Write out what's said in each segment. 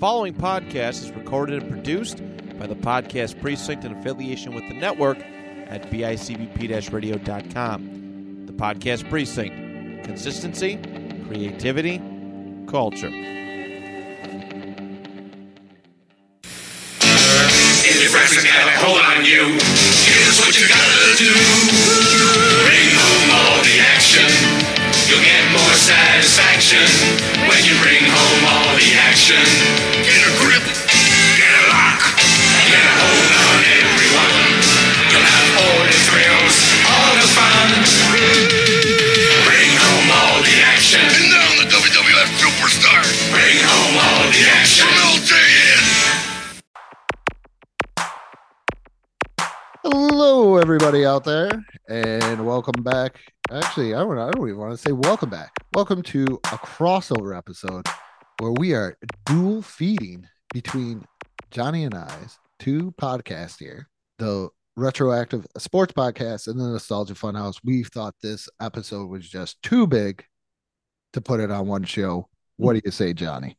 following podcast is recorded and produced by the Podcast Precinct in affiliation with the network at bicbp radio.com. The Podcast Precinct consistency, creativity, culture. Friends have a hold on you, here's what you gotta do. Bring home all the action. You'll get more satisfaction when you bring home all the action. Get a grip, get a lock, get a hold on everyone. You'll have all the thrills, all the fun. Bring home all the action. And now the WWF Superstar, Bring home all the action. from LJN. Hello, everybody out there, and welcome back. Actually, I don't, I don't even want to say welcome back. Welcome to a crossover episode where we are dual feeding between Johnny and I's two podcasts here the Retroactive Sports Podcast and the Nostalgia Funhouse. We thought this episode was just too big to put it on one show. What do you say, Johnny?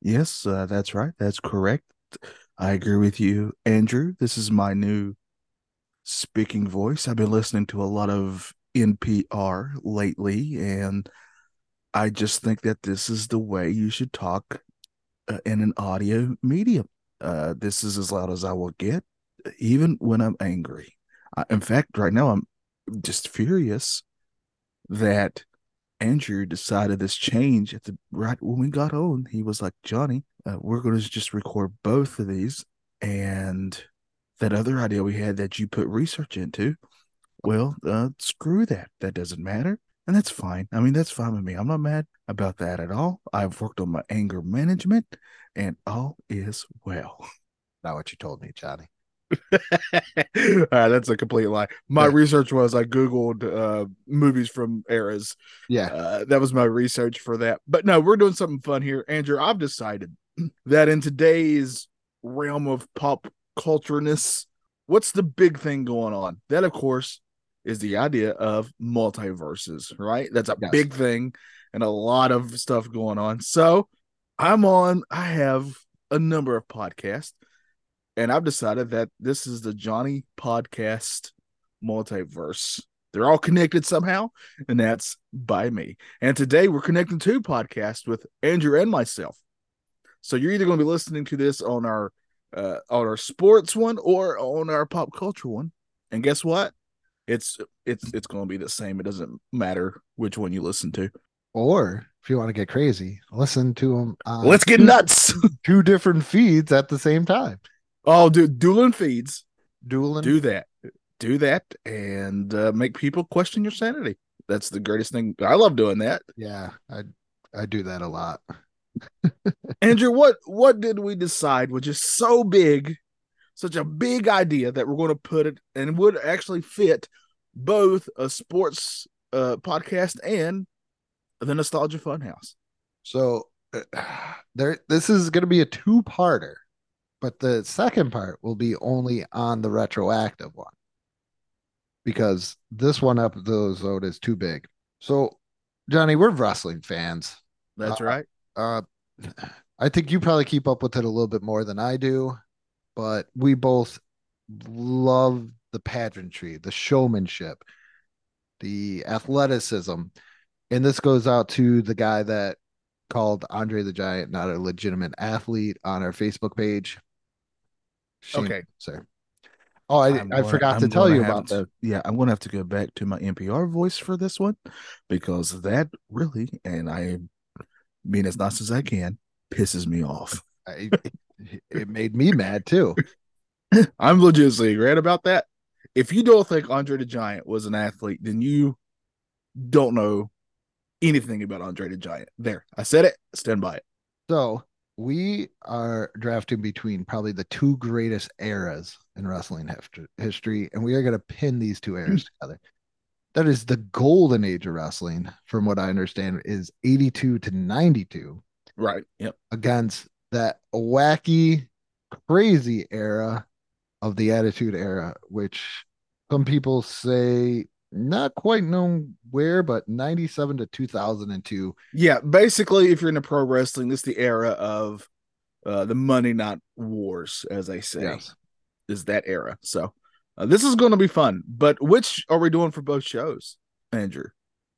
Yes, uh, that's right. That's correct. I agree with you, Andrew. This is my new speaking voice. I've been listening to a lot of NPR lately, and I just think that this is the way you should talk uh, in an audio medium. Uh, this is as loud as I will get, even when I'm angry. I, in fact, right now I'm just furious that Andrew decided this change at the right when we got on. He was like, Johnny, uh, we're going to just record both of these. And that other idea we had that you put research into, well, uh, screw that. That doesn't matter. And that's fine. I mean, that's fine with me. I'm not mad about that at all. I've worked on my anger management and all is well. Not what you told me, Johnny. All right, that's a complete lie. My Yeah. research was I Googled uh, movies from eras Yeah. Uh, that was my research for that. But no, we're doing something fun here. Andrew, I've decided that in today's realm of pop cultureness, what's the big thing going on? That, of course, is the idea of multiverses, right? That's a Yes. big thing and a lot of stuff going on. So I'm on, I have a number of podcasts, and I've decided that this is the Johnny Podcast multiverse. They're all connected somehow, and that's by me. And today we're connecting two podcasts with Andrew and myself. So you're either going to be listening to this on our uh, on our sports one or on our pop culture one. And guess what? It's it's it's going to be the same. It doesn't matter which one you listen to. Or if you want to get crazy, listen to them. Let's get nuts. two different feeds at the same time. oh, dude, dueling feeds. Dueling. Do that. Do that and uh, make people question your sanity. That's the greatest thing. I love doing that. Yeah, I I do that a lot. Andrew, what what did we decide was just so big, such a big idea that we're going to put it and would actually fit both a sports uh, podcast and the Nostalgia Funhouse. So uh, there, this is going to be a two-parter, but the second part will be only on the retroactive one because this one episode is too big. So, Johnny, we're wrestling fans. That's Uh, right. Uh, I think you probably keep up with it a little bit more than I do, but we both love the pageantry, the showmanship, the athleticism. And this goes out to the guy that called Andre the Giant not a legitimate athlete on our Facebook page. Shame, Okay. sir. Oh, I, I'm I gonna- forgot I'm to tell you about to- that. Yeah, I'm gonna have to go back to my NPR voice for this one because that really, and I mean as nice as I can, pisses me off. I, it, it made me mad too. I'm legitimately great about that. If you don't think Andre the Giant was an athlete, then you don't know anything about Andre the Giant. There, I said it. Stand by it. So we are drafting between probably the two greatest eras in wrestling hist- history, and we are going to pin these two eras together. That is the golden age of wrestling, from what I understand, is 82 to 92 Right. Yep. against that wacky, crazy era of the Attitude Era, which some people say not quite known where, but 97 to 2002. Yeah. Basically, if you're into pro wrestling, this is the era of uh, the Monday Night Wars, as I say, Yes. is that era. So uh, this is going to be fun. But which are we doing for both shows, Andrew?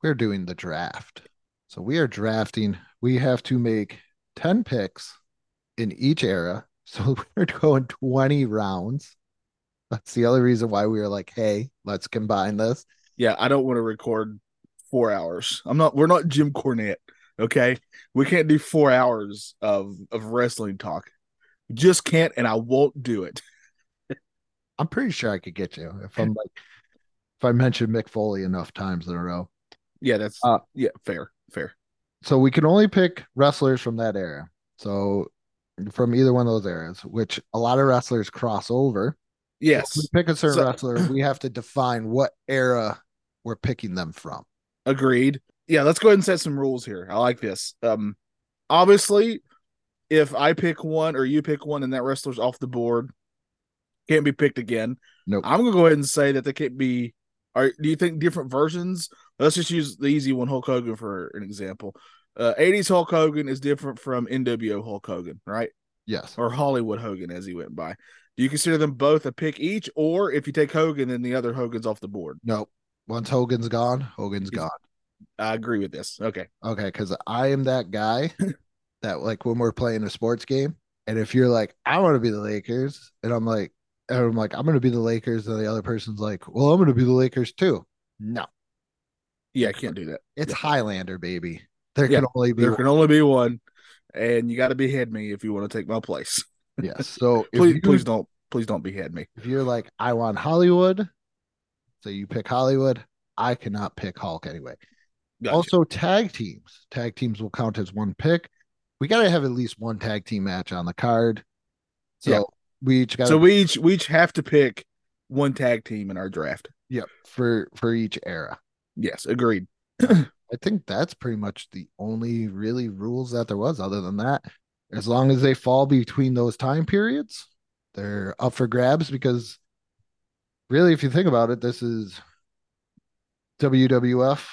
We're doing the draft. So we are drafting. We have to make 10 picks in each era. So we're going 20 rounds. That's the other reason why we were like, hey, let's combine this. Yeah, I don't want to record four hours. I'm not. We're not Jim Cornette. Okay, we can't do four hours of of wrestling talk. Just can't, and I won't do it. I'm pretty sure I could get you if I'm like, if I mention Mick Foley enough times in a row. Yeah, that's Uh, yeah, fair, fair. So we can only pick wrestlers from that era. So from either one of those eras, which a lot of wrestlers cross over. Yes, If we pick a certain So- wrestler, we have to define what era we're picking them from. agreed. Yeah, let's go ahead and set some rules here. I like this. Um, obviously, if I pick one or you pick one and that wrestler's off the board, can't be picked again. Nope. I'm gonna go ahead and say that they can't be. Are do you think different versions? Let's just use the easy one, Hulk Hogan, for an example. Uh, 80s Hulk Hogan is different from NWO Hulk Hogan, right? Yes. Or Hollywood Hogan, as he went by. Do you consider them both a pick each, or if you take Hogan, then the other Hogan's off the board? Nope. Once Hogan's gone, Hogan's He's- gone. I agree with this. Okay, Okay, because I am that guy that like when we're playing a sports game, and if you're like, I want to be the Lakers, and I'm like, and I'm like, I'm gonna be the Lakers, and the other person's like, Well, I'm gonna be the Lakers too. No, yeah, I can't do that. it's Yeah. Highlander, baby. There Yeah, can only be There one. can only be one, and you got to behead me if you want to take my place. yes. So Please, you, please don't, please don't behead me. if you're like, I want Hollywood, so you pick Hollywood. I cannot pick Hulk anyway. Gotcha. Also, tag teams. Tag teams will count as one pick. We got to have at least one tag team match on the card. So we each got so we each we each have to pick one tag team in our draft. yep, for for each era. Yes, agreed. I think that's pretty much the only really rules that there was. Other than that, as long as they fall between those time periods, they're up for grabs. Because really, if you think about it, this is WWF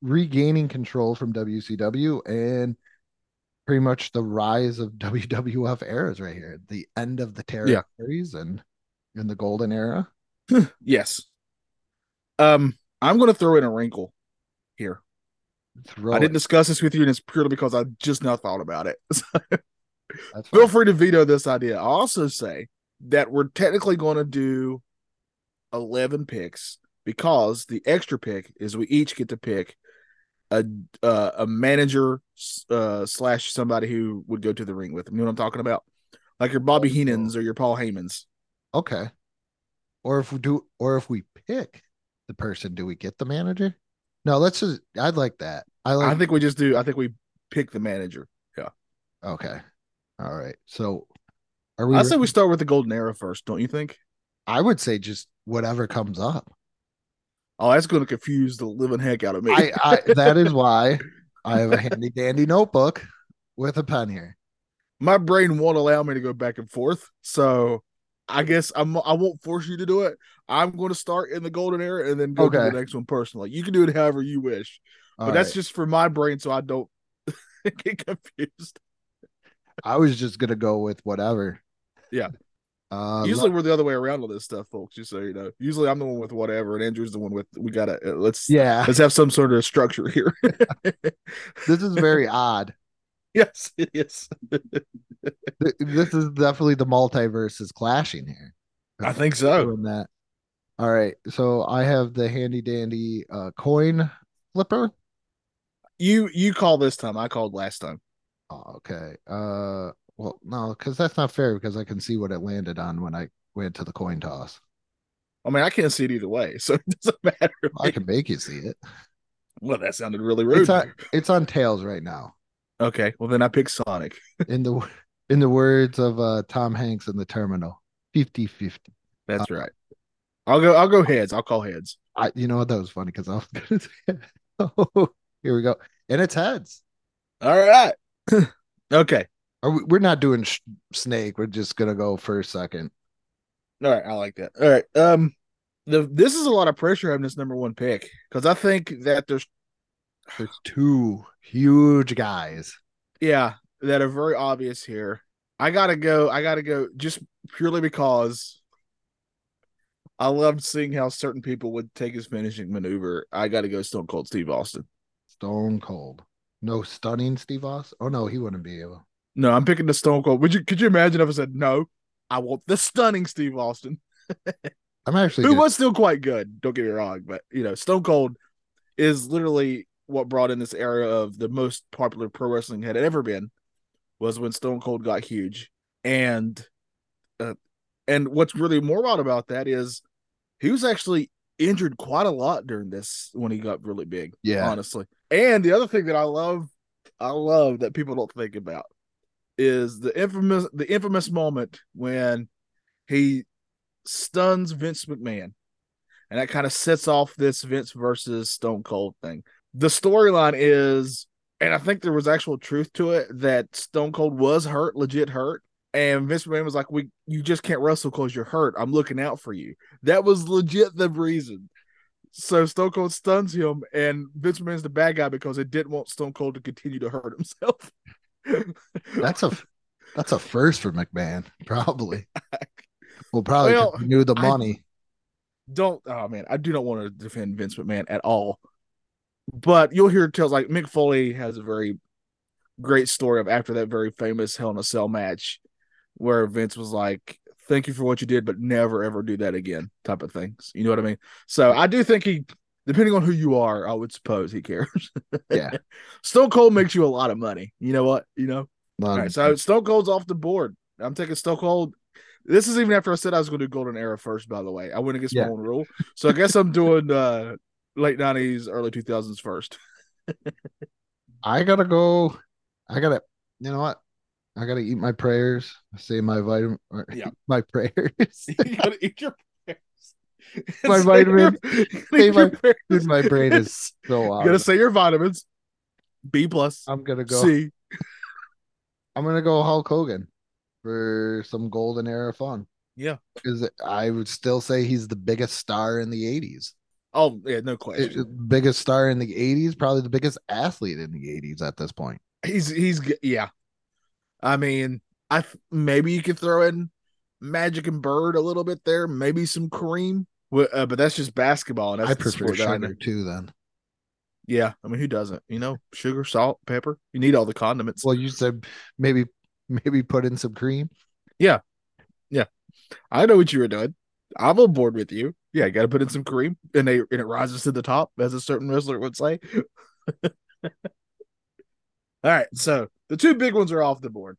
regaining control from WCW and pretty much the rise of WWF eras right here. The end of the territories and in the golden era. Yes. Um, I'm going to throw in a wrinkle here. Throw I it. didn't discuss this with you, and it's purely because I just now thought about it. Feel free to veto this idea. I also say that we're technically going to do 11 picks because the extra pick is we each get to pick a uh, a manager uh, slash somebody who would go to the ring with them. You know what I'm talking about? Like your Bobby. Heenans or your Paul Heymans. Okay. Or if we do, or if we pick the person, do we get the manager? No, let's just. I'd like that. I like. I think we just do. I think we pick the manager. Yeah. Okay. All right. So, are we? I say we start with the golden era first. Don't you think? I would say just whatever comes up. Oh, that's going to confuse the living heck out of me. I, I that is why I have a handy dandy notebook with a pen here. my brain won't allow me to go back and forth. So I guess I'm I won't force you to do it. I'm going to start in the golden era and then go to the next one personally. You can do it however you wish, All but that's right. just for my brain, so I don't get confused. I was just gonna go with whatever. Yeah. Uh, Usually we're the other way around on this stuff, folks. Just so you know. Usually I'm the one with whatever, and Andrew's the one with we gotta uh, let's yeah, let's have some sort of structure here. this is very odd. Yes. Th- This is definitely the multiverse is clashing here. I think so. doing that. All right, so I have the handy dandy uh coin flipper. You you call this time. I called last time. Oh, okay. Uh, well, no, because that's not fair because I can see what it landed on when I went to the coin toss. I mean, I can't see it either way, so it doesn't matter. to I can make you see it. Well, that sounded really rude. It's on it's on tails right now. Okay, well then I pick Sonic. In the in the words of uh Tom Hanks in the terminal, 50-50. That's right. I'll go. I'll go heads. I'll call heads. I you know what that was funny because I was gonna say oh, here we go. And it's heads. All right. okay. Are we, we're not doing sh- snake. We're just gonna go first, second. All right. I like that. All right. Um, the this is a lot of pressure having this number one pick because I think that there's There's two huge guys. yeah that are very obvious here. I gotta go. I gotta go just purely because I loved seeing how certain people would take his finishing maneuver. I gotta go Stone Cold Steve Austin. Stone Cold. No stunning Steve Austin. Oh no, he wouldn't be able. No, I'm picking the Stone Cold. Would you could you imagine if I said no? I want the stunning Steve Austin. I'm actually who gonna- was still quite good. Don't get me wrong, but you know, Stone Cold is literally what brought in this era of the most popular pro wrestling had ever been. Was when Stone Cold got huge, and uh, and what's really more wild about that is he was actually injured quite a lot during this when he got really big. Yeah. honestly. And the other thing that I love, I love that people don't think about is the infamous the infamous moment when he stuns Vince McMahon. And that kind of sets off this Vince versus Stone Cold thing. The storyline is, and I think there was actual truth to it, that Stone Cold was hurt, legit hurt. And Vince McMahon was like, "We, you just can't wrestle because you're hurt. I'm looking out for you." That was legit the reason. So Stone Cold stuns him, and Vince McMahon's the bad guy because it didn't want Stone Cold to continue to hurt himself. That's a that's a first for McMahon, probably. Well, probably Well, knew the I- money. don't oh man, I do not want to defend Vince McMahon at all. But you'll hear tales like Mick Foley has a very great story of after that very famous Hell in a Cell match where Vince was like, Thank you for what you did, but never ever do that again, type of things. You know what I mean? So I do think he depending on who you are, I would suppose he cares. Yeah. Stone Cold makes you a lot of money. You know what? You know? All Um, so Stone Cold's off the board. I'm taking Stone Cold. This is even after I said I was going to do Golden Era first. By the way, I went against Yeah. my own rule, so I guess I'm doing uh late '90s, early 2000s first. I gotta go. I gotta. You know what? I gotta eat my prayers. Say my vitamin. Yeah. My prayers. you gotta eat your prayers. My Say vitamin- your- say my- prayers. Dude, my brain is so You gotta say your vitamins. B plus. I'm gonna go. C. I'm gonna go Hulk Hogan for some golden era fun. Yeah. because I would still say he's the biggest star in the '80s. Oh yeah, no question. it- biggest star in the '80s, probably the biggest athlete in the '80s at this point. He's he's yeah. I mean, I maybe you could throw in Magic and Bird a little bit there, maybe some Kareem, uh, but that's just basketball, and that's I prefer I sugar too. Then, Yeah, I mean, who doesn't? You know, sugar, salt, pepper. You need all the condiments. well, you said maybe maybe put in some cream. Yeah, yeah. I know what you were doing. I'm on board with you. Yeah, you got to put in some cream, and they and it rises to the top, as a certain wrestler would say. all right, so the two big ones are off the board.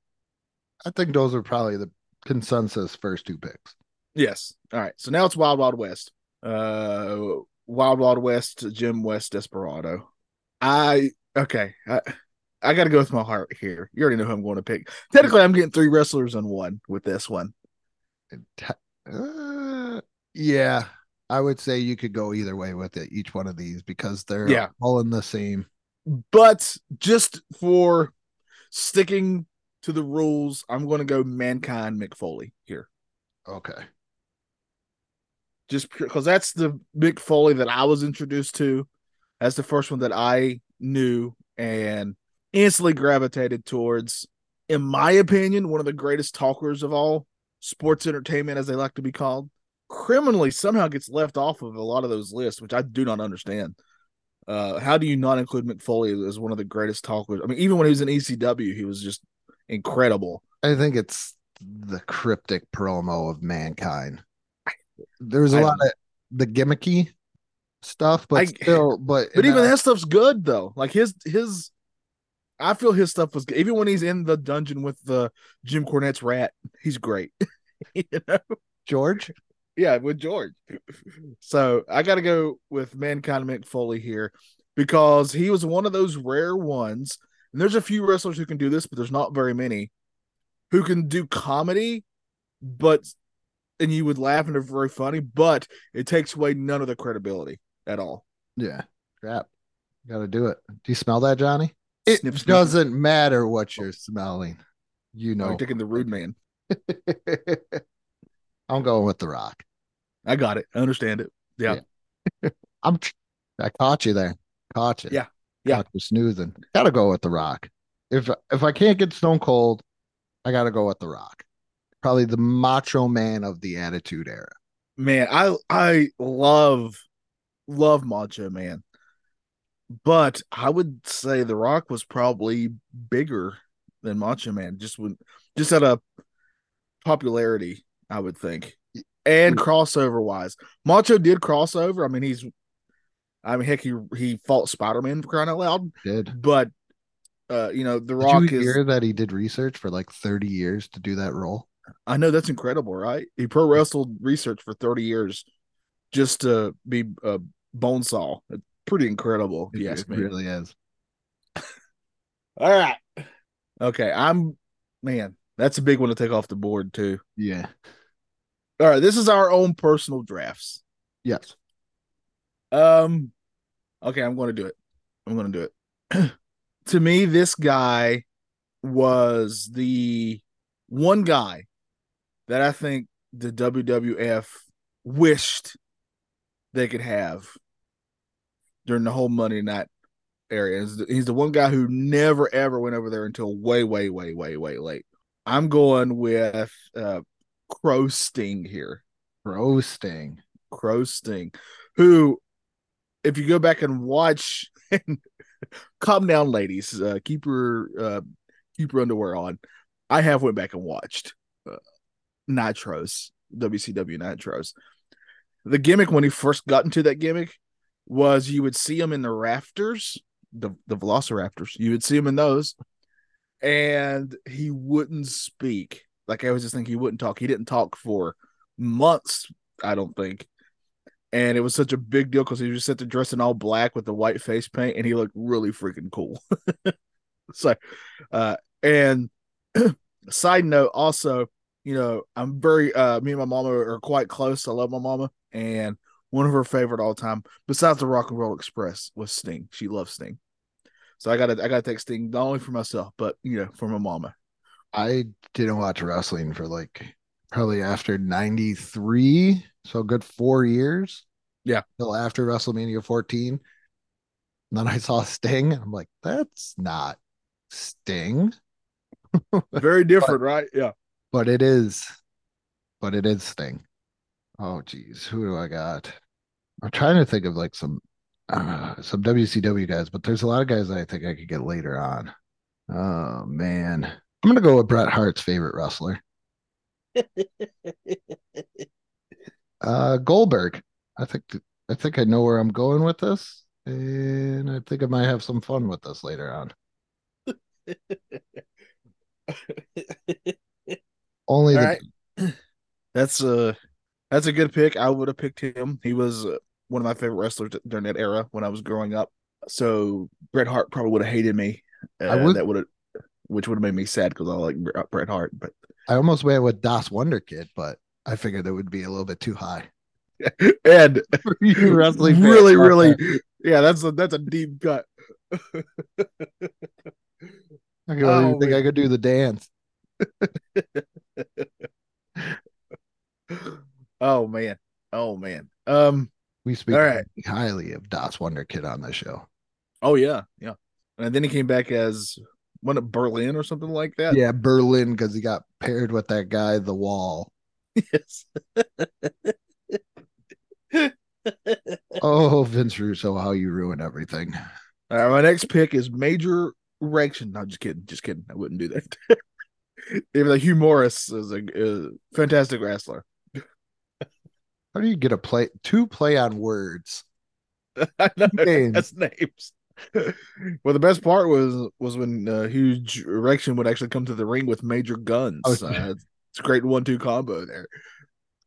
I think those are probably the consensus first two picks. Yes. All right. So now it's Wild Wild West. Uh Wild Wild West, Jim West Desperado. I okay. I I gotta go with my heart here. You already know who I'm going to pick. Technically, I'm getting three wrestlers on one with this one. Uh, yeah, I would say you could go either way with it. Each one of these because they're Yeah. all in the same. But just for sticking to the rules, I'm going to go Mankind Mick Foley here. Okay. Just because that's the Mick Foley that I was introduced to. That's the first one that I knew and instantly gravitated towards, in my opinion, one of the greatest talkers of all sports entertainment, as they like to be called. Criminally somehow gets left off of a lot of those lists, which I do not understand. Uh, how do you not include Mick Foley as one of the greatest talkers? I mean, even when he was in ECW, he was just incredible. I think it's the cryptic promo of mankind. There's a I- lot of the gimmicky stuff, but I- still, but But even a- that stuff's good though. Like his his I feel his stuff was good. Even when he's in the dungeon with the Jim Cornette's rat, he's great. you know? George, Yeah, with George. So I gotta go with Mankind Mick Foley here because he was one of those rare ones. And there's a few wrestlers who can do this, but there's not very many who can do comedy, but and you would laugh and they're very funny, but it takes away none of the credibility at all. yeah, crap, got to do it. Do you smell that, Johnny? It Snip, snip. doesn't matter what you're smelling. You oh, know, You're taking the rude man. I'm going with the Rock. I got it. I understand it. Yeah. I'm. I caught you there. Caught you. Yeah. Yeah. Caught you snoozing. Got to go with the Rock. if if I can't get Stone Cold, I got to go with The Rock. Probably the macho man of the Attitude Era. Man, I I love love Macho Man. But I would say The Rock was probably bigger than Macho Man, just when just at a popularity, I would think. And crossover wise. Macho did crossover. I mean, he's I mean, heck, he he fought Spider Man for crying out loud. Did But uh, you know, The Did Rock you is hear that he did research for like 30 years to do that role? I know that's incredible, right? He pro wrestled research for 30 years just to be a bone saw. It's pretty incredible, if you It- it really is. All right. Okay, I'm man, that's a big one to take off the board too. Yeah. All right, this is our own personal drafts. Yes. Um okay, I'm going to do it. I'm going to do it. to me this guy was the one guy that I think the WWF wished they could have during the whole Monday night area. He's the, he's the one guy who never ever went over there until way, way, way, way, way late. I'm going with uh Crow Sting here. Roasting. Crow Sting, who, if you go back and watch, calm down, ladies, uh, keep your uh, keep your underwear on. I have went back and watched uh, Nitros, WCW Nitros. The gimmick when he first got into that gimmick was you would see him in the rafters, the the Velociraptors. You would see him in those, and he wouldn't speak. Like I was just thinking, he wouldn't talk. He didn't talk for months. I don't think. And it was such a big deal because he was set to dress in all black with the white face paint, and he looked really freaking cool. so, uh, and side note, also, you know, I'm very uh me and my mama are quite close. I love my mama, and one of her favorite all time, besides the Rock and Roll Express, was Sting. She loves Sting. So I gotta I gotta take Sting not only for myself, but you know, for my mama. I didn't watch wrestling for like probably after 93. So a good four years. Yeah. Till after WrestleMania 14. And then I saw Sting. I'm like, that's not Sting. Very different, right? Yeah. but it is but it is Sting. Oh geez, who do I got? I'm trying to think of like some uh, some WCW guys, but there's a lot of guys that I think I could get later on. Oh man. I'm gonna go with Bret Hart's favorite wrestler. uh Goldberg. I think I think I know where I'm going with this, and I think I might have some fun with this later on. Only the right. That's a that's a good pick. I would have picked him. He was uh, one of my favorite wrestlers during that era when I was growing up. So Bret Hart probably would have hated me. Uh, I would- that would have, which would have made me sad because I like Bret Hart. But I almost went with Das Wunderkind, but I figured it would be a little bit too high. and For you wrestling really, really, there. yeah, that's a that's a deep cut. I don't Oh, think I could do the dance. oh man, oh man. Um. We speak All right. highly of Das Wunderkind on the show. Oh yeah, yeah. And then he came back as one of Berlyn or something like that. Yeah, Berlyn because he got paired with that guy, the Wall. Yes. Oh, Vince Russo, how you ruin everything. All right, my next pick is Major Erection. No, just kidding, just kidding. I wouldn't do that. Even though Hugh Morris is a, a fantastic wrestler. How do you get a play two play on words? I know Names. that's names. well, the best part was was when uh, Huge Erection would actually come to the ring with Major Gunns. Oh, uh, it's a great one-two combo there.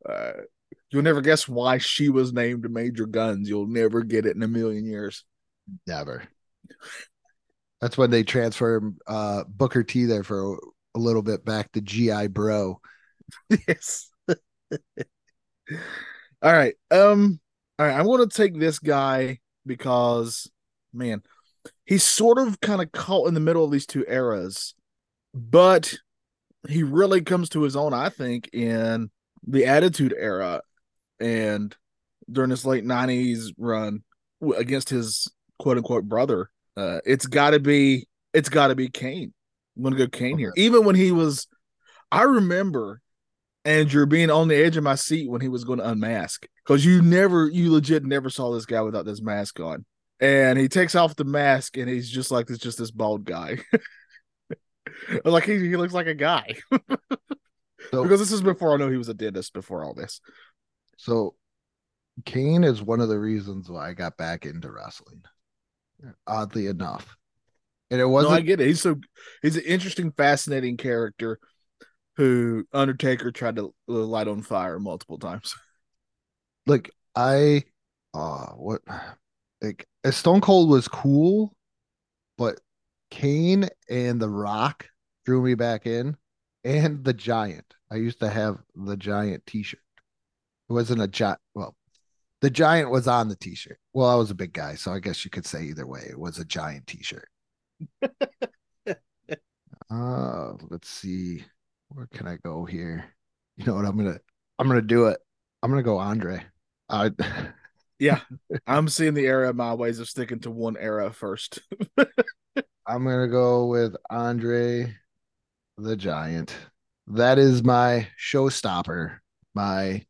Uh, you'll never guess why she was named Major Gunns. You'll never get it in a million years. Never. That's when they transfer uh, Booker T there for a, a little bit back to GI Bro. yes. all right. Um. All right. I want to take this guy because, man, he's sort of kind of caught in the middle of these two eras, but he really comes to his own. I think in the Attitude Era and during this late '90s run against his quote unquote brother. Uh, it's got to be it's got to be Kane. I'm gonna go Kane here. Even when he was, I remember Andrew being on the edge of my seat when he was going to unmask because you never, you legit never saw this guy without this mask on. And he takes off the mask and he's just like this, just this bald guy. like he, he looks like a guy So, because this is before I know he was a dentist before all this. so Kane is one of the reasons why I got back into wrestling. Oddly enough. And it wasn't I get it. He's so he's an interesting, fascinating character who Undertaker tried to light on fire multiple times. like I uh what like Stone Cold was cool, but Kane and The Rock drew me back in, and the Giant. I used to have the Giant T-shirt. It wasn't a giant. Well, the Giant was on the T-shirt. Well, I was a big guy, so I guess you could say either way. It was a Giant T-shirt. uh, let's see. Where can I go here? You know what? I'm gonna I'm gonna do it. I'm gonna go Andre. I Yeah, I'm seeing the era of my ways of sticking to one era first. I'm gonna go with Andre the Giant. That is my showstopper, my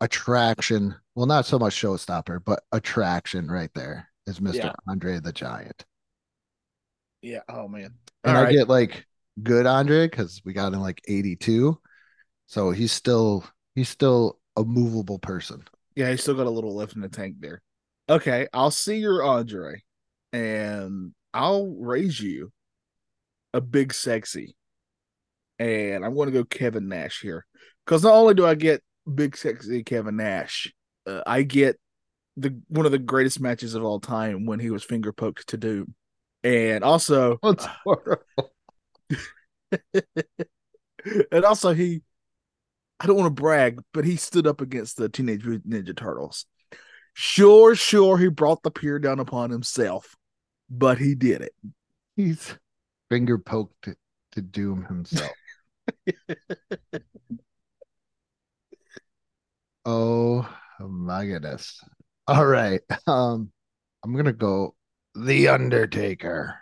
attraction. Well, not so much showstopper, but attraction right there is Mr. Yeah. Andre the Giant. yeah. Oh man. And All I right. get like good Andre because we got him like 82. So he's still he's still a movable person. Yeah, he's still got a little left in the tank there. Okay, I'll see your Andre, and I'll raise you a big sexy, and I'm going to go Kevin Nash here because not only do I get big sexy Kevin Nash, uh, I get the one of the greatest matches of all time when he was finger poked to Doom, and also and also he I don't want to brag, but he stood up against the Teenage Mutant Ninja Turtles. Sure, sure, he brought the pier down upon himself, but he did it. He's finger poked to, to doom himself. oh my goodness. All right. Um, I'm gonna go The Undertaker.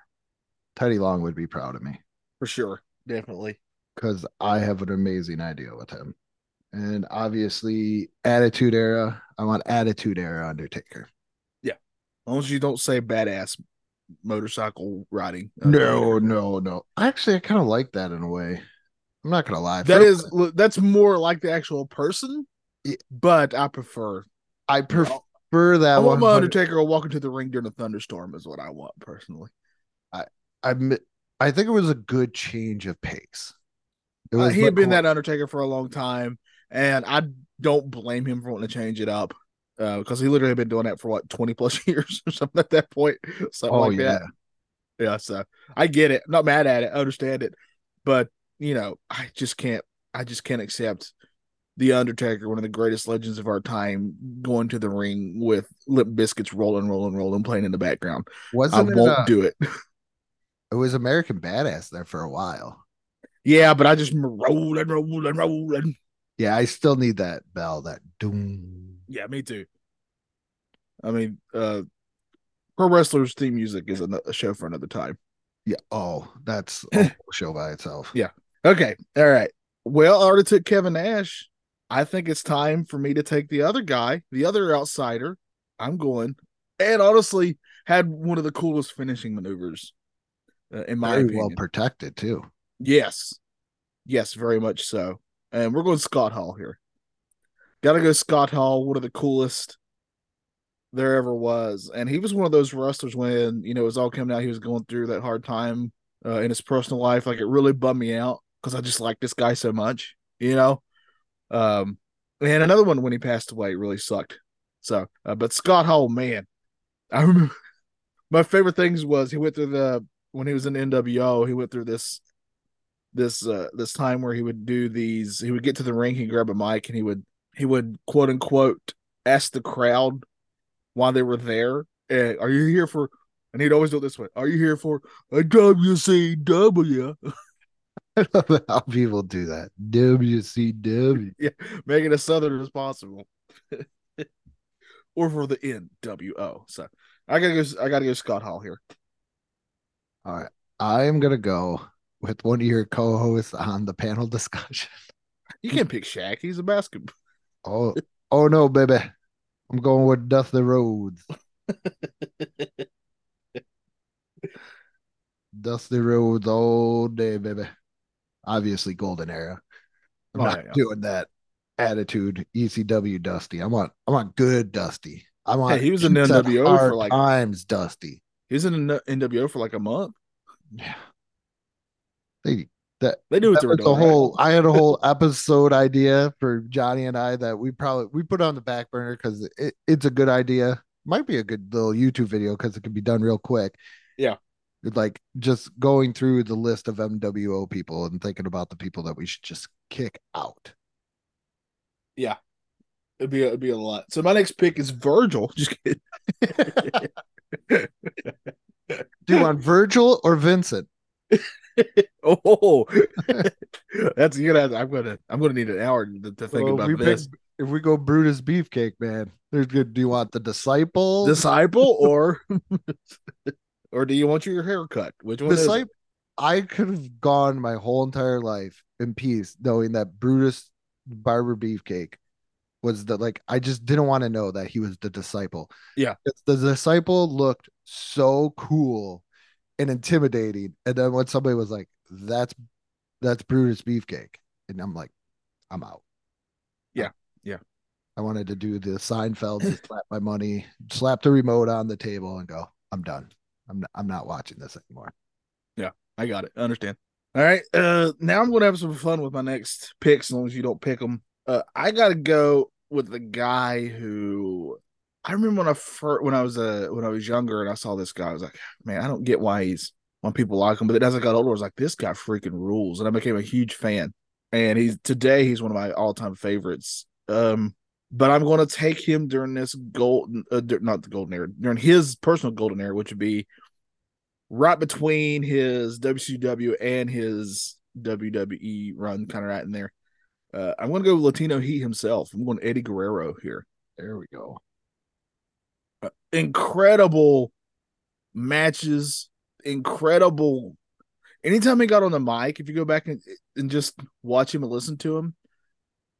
Teddy Long would be proud of me For sure. Definitely. because I have an amazing idea with him. And obviously, Attitude Era. I want Attitude Era Undertaker. Yeah, as long as you don't say badass motorcycle riding. No, no, no. Actually, I kind of like that in a way. I'm not gonna lie. That is that's more like the actual person, but I prefer I prefer that I want one. my Undertaker walking to the ring during a thunderstorm is what I want personally. I mi- I think it was a good change of pace. Uh, he had been that Undertaker for a long time, and I don't blame him for wanting to change it up because he literally had been doing that for what twenty plus years or something at that point, something Oh like yeah, that. Yeah, so I get it. I'm not mad at it. I understand it, but you know, I just can't. I just can't accept the Undertaker, one of the greatest legends of our time, going to the ring with Limp Bizkit's rolling, rolling, rolling, playing in the background. I wasn't it? won't uh, do it. it was American Badass there for a while. Yeah, but I just rolling, rolling, rolling. Yeah, I still need that bell. That doom. Yeah, me too. I mean, uh pro wrestlers theme music is a, show for another time. Yeah. Oh, that's a show by itself. Yeah. Okay. All right. Well, I already took Kevin Nash. I think it's time for me to take the other guy, the other outsider. I'm going, and honestly, had one of the coolest finishing maneuvers, uh, in my Very opinion. well protected too. Yes. Yes, very much so. And we're going Scott Hall here. Gotta go Scott Hall, one of the coolest there ever was. And he was one of those wrestlers when, you know, it was all coming out, he was going through that hard time uh, in his personal life. Like it really bummed me out because I just like this guy so much, you know? Um, and another one when he passed away really sucked. So, uh, but Scott Hall, man, I remember my favorite things was he went through the, when he was in NWO, he went through this this uh this time where he would do these he would get to the ring he'd grab a mic and he would he would quote unquote ask the crowd why they were there and are you here for and he'd always do it this way are you here for a WCW I love how people do that. WCW. make it as southern as possible or for the NWO so I gotta go I gotta go Scott Hall here All right. I am gonna go with one of your co-hosts on the panel discussion. You can't pick Shaq. He's a basketball. Oh, oh no, baby. I'm going with Dusty Rhodes. Dusty Rhodes all day, baby. Obviously, golden era. I'm Oh, not yeah. doing that attitude. ECW Dusty. I want, I want good Dusty. I want. Hey, he was in NWO for like- times Dusty. He was in NWO for like a month. Yeah. They that They knew what that they was doing. a whole I had a whole episode idea for Johnny and I that we probably we put on the back burner because it, it's a good idea. Might be a good little YouTube video because it can be done real quick. Yeah. Like just going through the list of NWO people and thinking about the people that we should just kick out. Yeah, it'd be it'd be a lot. So my next pick is Virgil. Just kidding. Do you want Virgil or Vincent? oh, that's you gonna. Have, I'm gonna. I'm gonna need an hour to, to think Well, about we this. pick- if we go Brutus Beefcake, man, there's good. Do you want the disciple? Disciple or or do you want your haircut? Which one disciple i could have gone my whole entire life in peace knowing that brutus barber beefcake was the like i just didn't want to know that he was the disciple Yeah. the disciple looked so cool and intimidating and then when somebody was like that's that's brutus beefcake and i'm like i'm out Yeah. Yeah. i wanted to do the seinfeld to slap my money slap the remote on the table and go i'm done i'm not, I'm not watching this anymore Yeah, I got it. I understand. All right. Uh, now I'm going to have some fun with my next picks, as long as you don't pick them. Uh, I got to go with the guy who I remember when I first when I was uh when I was younger and I saw this guy. I was like, man, I don't get why he's why people like him. But then as I got older, I was like, this guy freaking rules, and I became a huge fan. And he's today he's one of my all time favorites. Um, but I'm going to take him during this golden, uh, not the golden era, during his personal golden era, which would be right between his WCW and his WWE run, kind of right in there. Uh, I'm going to go Latino Heat himself. I'm going Eddie Guerrero here. there we go Incredible matches, incredible. Anytime he got on the mic, if you go back and, and just watch him and listen to him,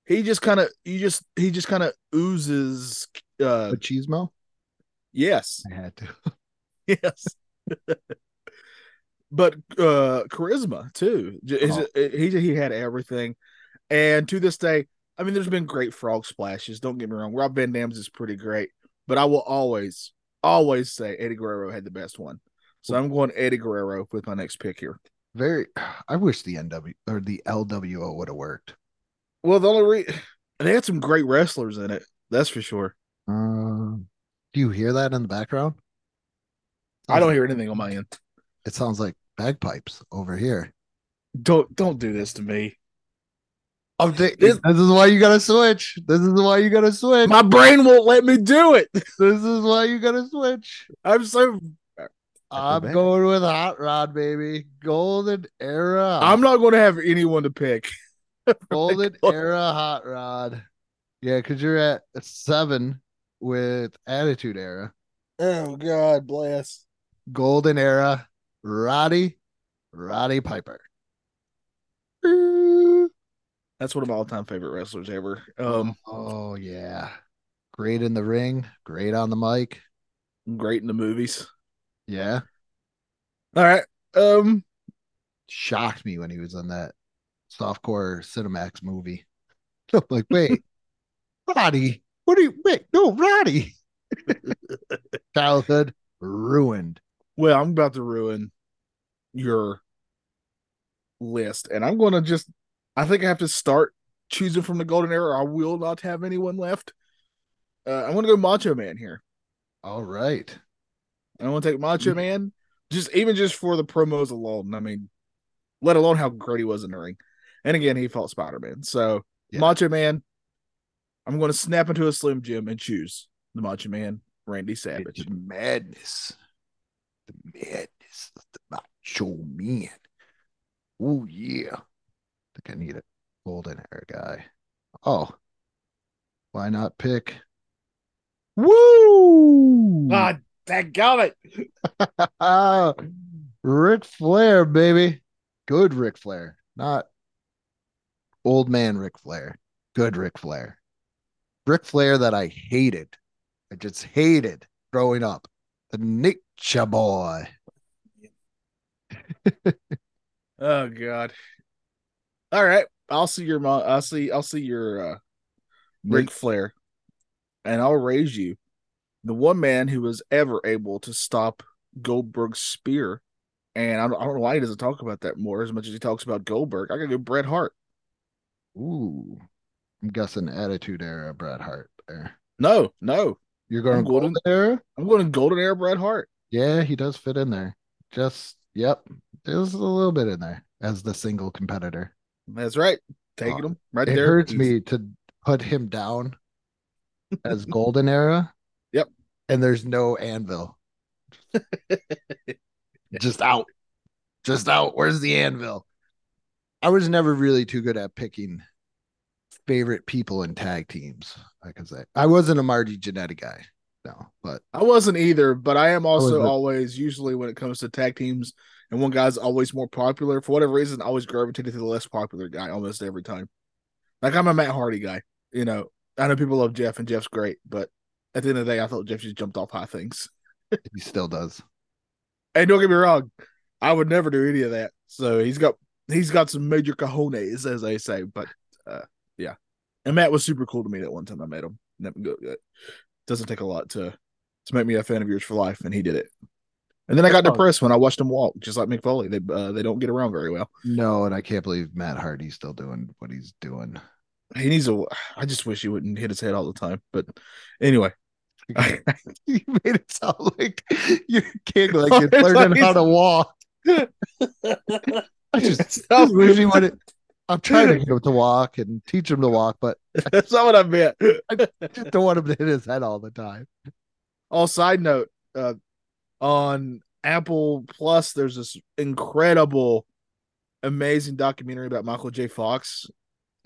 he just kind of, you just, he just kind of oozes. Uh, machismo yes, i had to yes. but uh charisma too. Oh. He he had everything, and to this day, I mean, there's been great frog splashes. Don't get me wrong. Rob Van Dam's is pretty great, but I will always, always say Eddie Guerrero had the best one. So I'm going Eddie Guerrero with my next pick here. very i wish the nw or the lwo would have worked Well, the only re- they had some great wrestlers in it. That's for sure. um do you hear that in the background I don't hear anything on my end. it sounds like bagpipes over here Don't don't do this to me. Oh this, This- this is why you gotta switch. This is why you gotta switch. My brain won't let me do it. this is why you gotta switch. I'm so i'm going with hot rod baby. Golden era. I'm not going to have anyone to pick. golden era hot rod. Yeah because you're at seven with attitude era. Oh God bless. golden era roddy roddy piper That's one of my all-time favorite wrestlers ever. Um, oh yeah great in the ring great on the mic great in the movies. yeah All right. Um, shocked me when he was in that softcore cinemax movie i'm like wait roddy what do you wait no roddy childhood ruined well, I'm about to ruin your list, and I'm going to just. I think I have to start choosing from the golden era. I will not have anyone left. Uh, I want to go Macho Man here. all right I want to take Macho Mhm. Man, just even just for the promos alone. I mean, let alone how great he was in the ring. And again, he fought Spider Man. So Yeah. Macho Man, I'm going to snap into a Slim Jim and choose the Macho Man, Randy Savage. It's madness. The madness of the macho man. Oh yeah. I think I need a golden hair guy. Oh. Why not pick? Woo! God, that got it. Ric Flair, baby. Good Ric Flair, not old man Ric Flair. Good Ric Flair. Ric Flair that I hated. I just hated growing up. The Nature Boy. Oh God. All right. I'll see your mo- I'll see I'll see your uh Ric Flair. And I'll raise you the one man who was ever able to stop Goldberg's spear. And I don't, I don't know why he doesn't talk about that more as much as he talks about Goldberg. I gotta go Bret Hart. Ooh. I'm guessing Attitude Era Bret Hart there. No, no. You're going I'm Golden golden. Era? I'm going Golden Era Bret Hart. Yeah, he does fit in there. Just yep. There's a little bit in there as the single competitor. That's right. Taking Oh, him right it there. It hurts He's- me to put him down as golden era. Yep. And there's no anvil. Just out. Just out. Where's the anvil? I was never really too good at picking favorite people in tag teams. I can say I wasn't a Marty Jannetty guy. No, but I wasn't either, but I am also wasn't. always usually when it comes to tag teams and one guy's always more popular for whatever reason, I always gravitated to the less popular guy almost every time. Like I'm a Matt Hardy guy, you know. I know people love Jeff and Jeff's great, but at the end of the day, I thought Jeff just jumped off high things. he still does. And don't get me wrong, I would never do any of that. So he's got he's got some major cojones, as they say. But uh yeah. And Matt was super cool to me that one time I met him. It doesn't take a lot to to make me a fan of yours for life, and he did it. And then I got depressed when I watched him walk, just like Mick Foley. They uh, they don't get around very well. No, and I can't believe Matt Hardy's still doing what he's doing. He needs a. I just wish he wouldn't hit his head all the time. But anyway, you made it sound like you can't like Oh, you're learning like how to walk. I just wish he would. I'm trying to get him to walk and teach him to walk, but that's not what I meant. I just don't want him to hit his head all the time. All side note, uh, on Apple Plus, there's this incredible, amazing documentary about Michael J. Fox.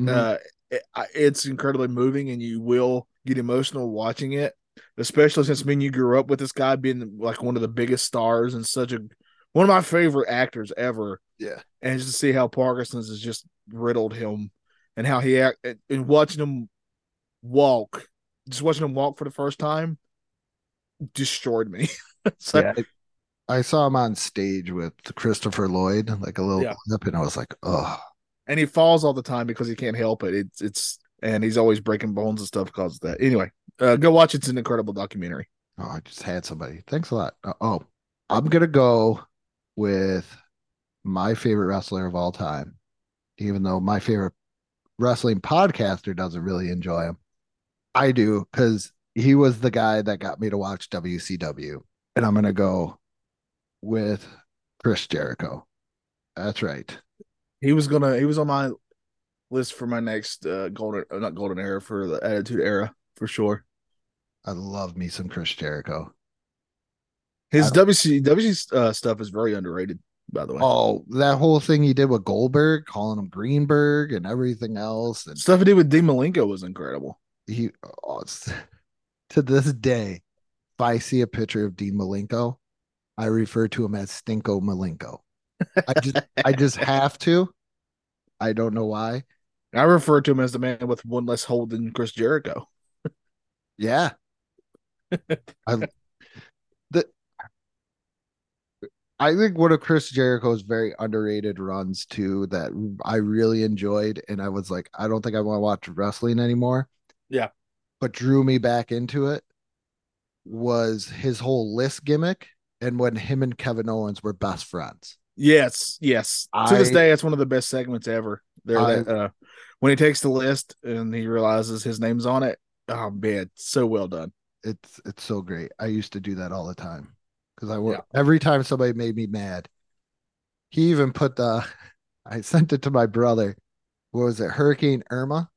Mhm. Uh, it, it's incredibly moving, and you will get emotional watching it. Especially since me and you grew up with this guy being like one of the biggest stars and such a one of my favorite actors ever. Yeah. and just to see how Parkinson's has just riddled him, and how he act and watching him walk, just watching him walk for the first time, destroyed me. so, Yeah, I, I saw him on stage with Christopher Lloyd, like a little Yeah. clip, and I was like, oh, and he falls all the time because he can't help it. It's it's and he's always breaking bones and stuff because of that. Anyway, uh, go watch. It's an incredible documentary. oh, I just had somebody. Thanks a lot. Uh, oh, I'm gonna go with my favorite wrestler of all time, even though my favorite wrestling podcaster doesn't really enjoy him. I do because he was the guy that got me to watch WCW, and I'm gonna go with Chris Jericho. That's right. He was gonna. He was on my list for my next uh, golden, uh, not golden era for the Attitude Era for sure. I love me some Chris Jericho. His WC WC uh, stuff is very underrated, by the way. Oh, that whole thing he did with Goldberg, calling him Greenberg and everything else, and Stuff he did with Dean Malenko was incredible. he oh, to this day, I see a picture of Dean Malenko, I refer to him as Stinko Malenko. I just I just have to. I don't know why. I refer to him as the man with one less hold than Chris Jericho. Yeah. I the I think one of Chris Jericho's very underrated runs too that I really enjoyed and I was like I don't think I want to watch wrestling anymore. Yeah. But drew me back into it was his whole list gimmick and when him and Kevin Owens were best friends. Yes, yes. to this day, it's one of the best segments ever. There, I- that uh, when he takes the list and he realizes his name's on it. Oh man, so well done. It's it's so great. I used to do that all the time because I would Yeah. every time somebody made me mad. He even put the I sent it to my brother. What was it? Hurricane Irma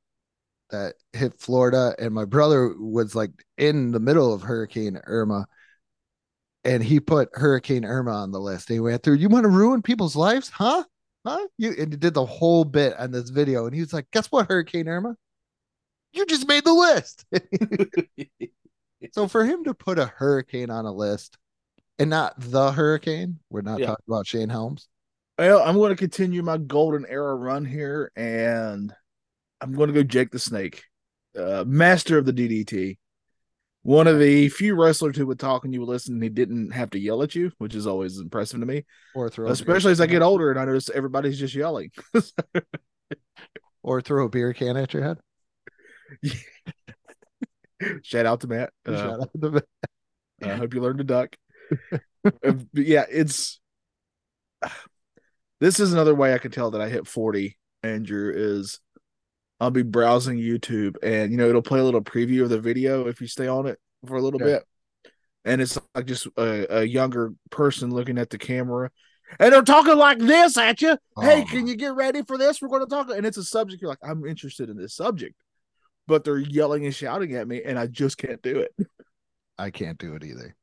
that hit Florida, and my brother was like in the middle of Hurricane Irma, and he put Hurricane Irma on the list. And he went through. You want to ruin people's lives, huh? Huh? You and he did the whole bit on this video, and he was like, "Guess what, Hurricane Irma? You just made the list." So for him to put a hurricane on a list and not the Hurricane. We're not Yeah. talking about Shane Helms. Well, I'm going to continue my golden era run here, and I'm going to go Jake the Snake, uh, master of the DDT. One of the few wrestlers who would talk and you would listen, and he didn't have to yell at you, which is always impressive to me. Or throw Especially as I get older, and I notice everybody's just yelling. or throw a beer can at your head. Shout out to Matt. Uh, Shout out to the- I hope you learned to duck. Uh, yeah, it's this is another way I can tell that I hit 40, Andrew, is I'll be browsing YouTube and you know it'll play a little preview of the video if you stay on it for a little Yeah. bit. And it's like just a, a younger person looking at the camera and they're talking like this at you. Hey, Oh. can you get ready for this? We're going to talk. And it's a subject you're like, I'm interested in this subject, but they're yelling and shouting at me, and I just can't do it. I can't do it either.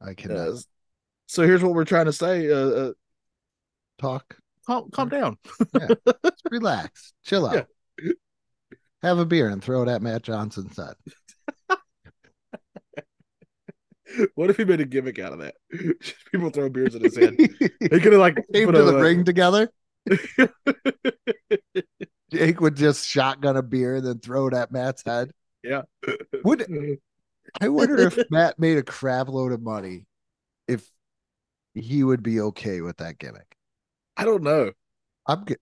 I cannot Uh, so here's what we're trying to say. Uh, uh, talk. Calm, calm down. Just relax. Chill out. Have a beer and throw it at Matt Johnson's set. What if he made a gimmick out of that? People throw beers in his head. He could have like Came to a- the uh, ring together. Jake would just shotgun a beer and then throw it at Matt's head. Yeah. Would I wonder if Matt made a crap load of money, if he would be okay with that gimmick. I don't know. I'm good.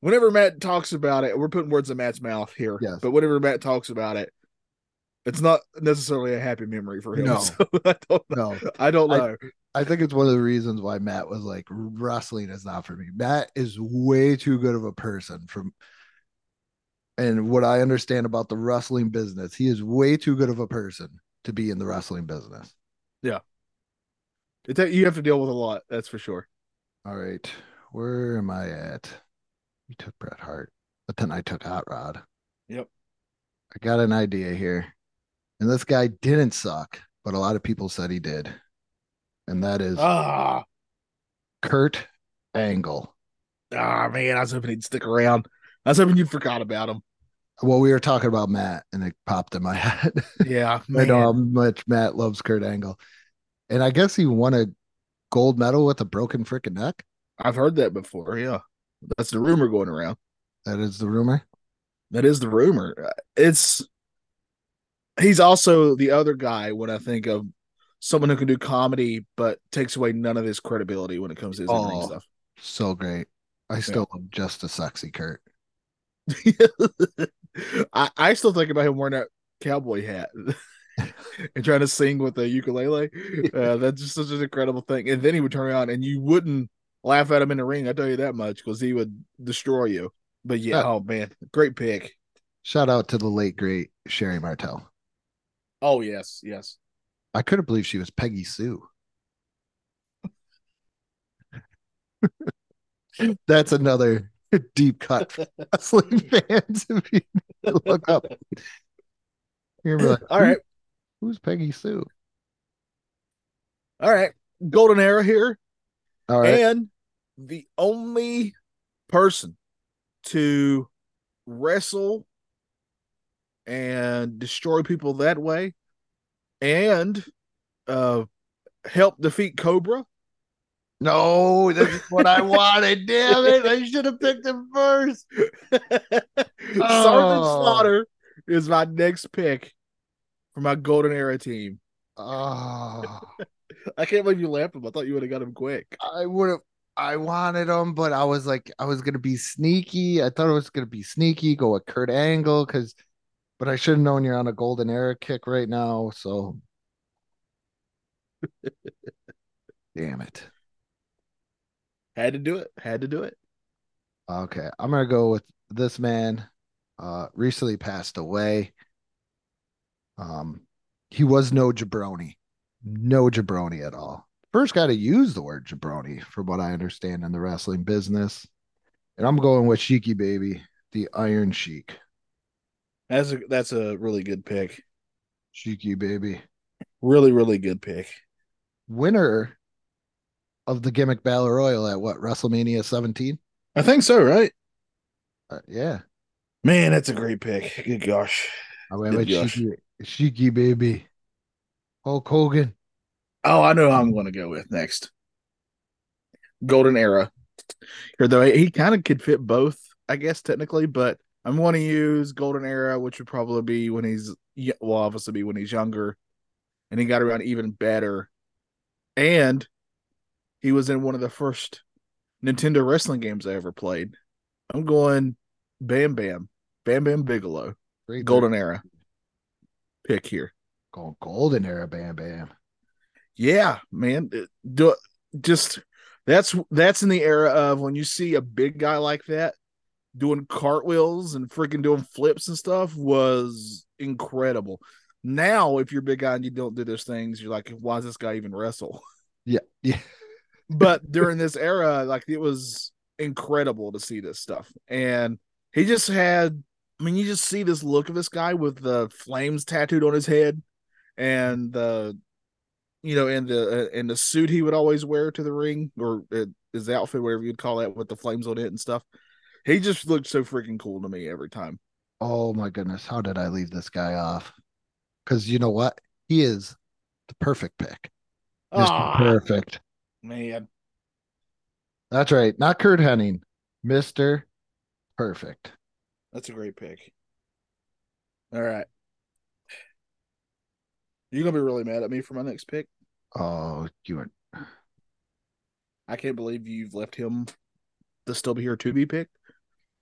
Whenever Matt talks about it, we're putting words in Matt's mouth here. Yes. But whenever Matt talks about it, it's not necessarily a happy memory for him. No. So I don't know. No, I don't know. I think it's one of the reasons why Matt was like, wrestling is not for me. Matt is way too good of a person from and what I understand about the wrestling business, he is way too good of a person to be in the wrestling business. Yeah. ta- you have to deal with a lot, that's for sure. All right. Where am I at? You took Bret Hart, but then I took Hot Rod. Yep. I got an idea here. And this guy didn't suck, but a lot of people said he did. And that is Ah, Kurt Angle. ah, man, I was hoping he'd stick around. I was hoping you forgot about him. Well, we were talking about Matt and it popped in my head. Yeah, I know how much Matt loves Kurt Angle. And I guess he won a gold medal with a broken freaking neck. I've heard that before. Yeah, that's the rumor going around. That is the rumor. That is the rumor. It's he's also the other guy when I think of someone who can do comedy but takes away none of his credibility when it comes to his Oh. stuff. So great. I still love just a sexy Kurt. I, I still think about him wearing that cowboy hat and trying to sing with the ukulele. Uh, that's just such an incredible thing. And then he would turn around and you wouldn't laugh at him in the ring. I tell you that much because he would destroy you. But yeah, Yeah. oh man, great pick. Shout out to the late great Sherri Martel. Oh yes, yes. I couldn't believe she was Peggy Sue. That's another deep cut wrestling fans. If you look up, you're like, All right, who's Peggy Sue? all right. Golden era here. All right, And the only person to wrestle and destroy people that way and uh help defeat Cobra. no, this is what I wanted. Damn it, I should have picked him first. Sergeant Oh. Slaughter is my next pick for my golden era team. Oh, I can't believe you laughed him. I thought you would have got him quick. I would have. I wanted him, but I was like, I was gonna be sneaky. I thought it was gonna be sneaky, go with Kurt Angle, because, but I should have known you're on a golden era kick right now. So, damn it. Had to do it. Had to do it. Okay, I'm gonna go with this man. Uh, recently passed away. Um, he was no jabroni, no jabroni at all. First guy to use the word jabroni, from what I understand in the wrestling business. And I'm going with Sheiky Baby, the Iron Sheik. That's a that's a really good pick. Sheiky Baby, Really, really good pick. winner of the gimmick battle royal at what WrestleMania 17. I think so, right? Uh, yeah, Man, that's a great pick. Good gosh. I went Good with gosh. Sheiky Baby. Hulk Hogan. Oh, I know I'm going to go with next. Golden Era. Here, though, he kind of could fit both, I guess, technically, but I'm going to use Golden Era, which would probably be when he's, well, obviously be when he's younger, and he got around even better. And he was in one of the first Nintendo wrestling games I ever played. I'm going Bam Bam, Bam Bam Bigelow, Great Golden Era pick here. Going golden era, bam, bam. Yeah, man. Do- just that's that's in the era of when you see a big guy like that doing cartwheels and freaking doing flips and stuff was incredible. Now, if you're a big guy and you don't do those things, you're like, why does this guy even wrestle? Yeah, yeah. But during this era, like it was incredible to see this stuff. And he just had I mean, you just see this look of this guy with the flames tattooed on his head and the you know, in the uh, in the suit he would always wear to the ring or uh, his outfit, whatever you'd call that, with the flames on it and stuff. He just looked so freaking cool to me every time. Oh my goodness, how did I leave this guy off? Because you know what? He is the perfect pick. Ah, Perfect. man, That's right. Not Curt Hennig. Mr. Perfect. That's a great pick. All right, You're gonna be really mad at me for my next pick? Oh, you are I can't believe you've left him to still be here to be picked.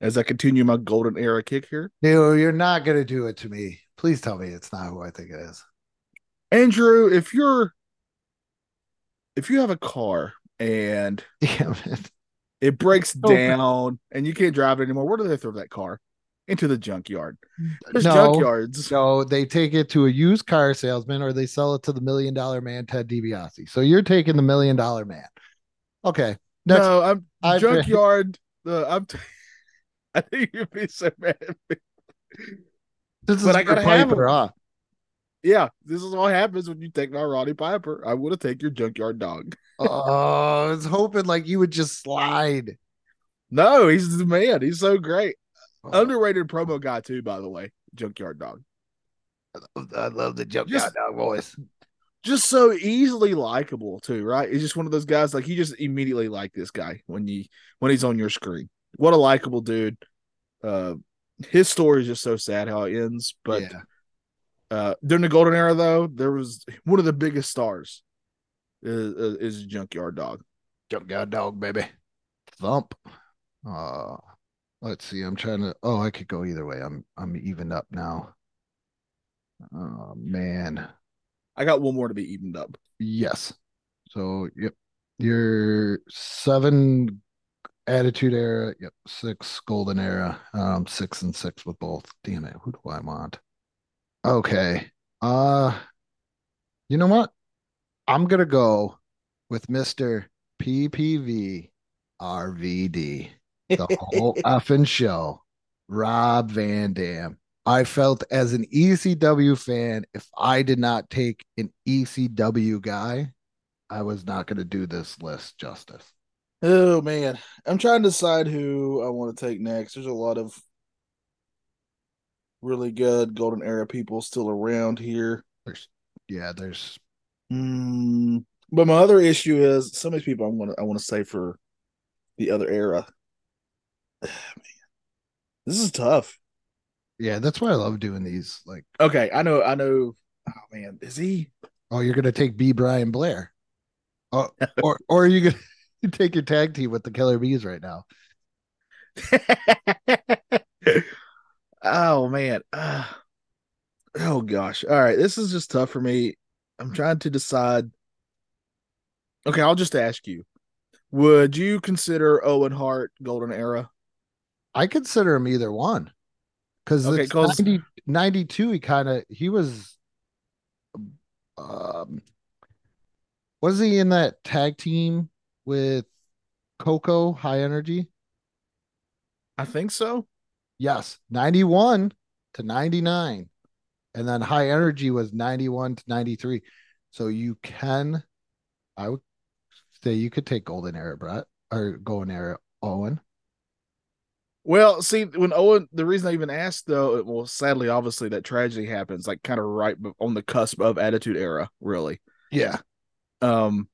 As I continue my golden era kick here, no, you're not gonna do it to me. Please tell me it's not who I think it is. Andrew, if you're if you have a car and Damn it. it breaks Oh, down and you can't drive it anymore, where do they throw that car? Into the junkyard. There's No. junkyards. No, they take it to a used car salesman or they sell it to the million dollar man, Ted DiBiase. So you're taking the million dollar man. Okay. Next, no, I'm I- junkyard. Uh, I'm. T- I think you'd be so mad at me. this is but I gotta have Piper, him. huh? Yeah, this is what happens when you take my Roddy Piper. I would have taken your junkyard dog. Oh, I was hoping like you would just slide. No, he's the man. He's so great. Oh, Underrated promo guy too, by the way. Junkyard dog. I love the Junkyard Just- dog voice. Just so easily likable too, right? He's just one of those guys like you just immediately like this guy when you when he's on your screen. What a likable dude. Uh his story is just so sad how it ends, but yeah. uh during the golden era though, there was one of the biggest stars is, is Junkyard Dog. Junkyard dog, baby. Thump. Uh let's see. I'm trying to oh, I could go either way. I'm I'm even up now. Oh man. I got one more to be evened up. Yes. So yep. Your seven attitude era, yep, six golden era, um, six and six with both. Damn it, who do I want? Okay. Uh you know what? I'm gonna go with Mr. PPV RVD. The whole effing show. Rob Van Dam. I felt as an ECW fan, if I did not take an ECW guy, I was not going to do this list justice. Oh man, I'm trying to decide who I want to take next. There's a lot of really good golden era people still around here. There's, yeah, there's, Mm, but my other issue is some of these people I'm gonna I want to say for the other era. Man, this is tough. yeah, that's why I love doing these. Like, Okay, I know, I know. Oh man, is he? oh, you're going to take B. Brian Blair. Oh, or, or are you going to take your tag team with the Killer Bees right now? oh man. Uh, oh gosh. All right, this is just tough for me. I'm trying to decide. Okay, I'll just ask you. Would you consider Owen Hart Golden Era? I consider him either one because Okay, it's 'cause- 90, 92. He kind of he was, um, was he in that tag team with Koko High Energy? I think so. Yes, 91 to 99. And then high energy was 91 to 93. So you can, I would say you could take golden era, Bret, or golden era Owen. Well, see, when Owen, the reason I even asked though, well, sadly, obviously, that tragedy happens like kind of right on the cusp of Attitude Era, really. Yeah. Um,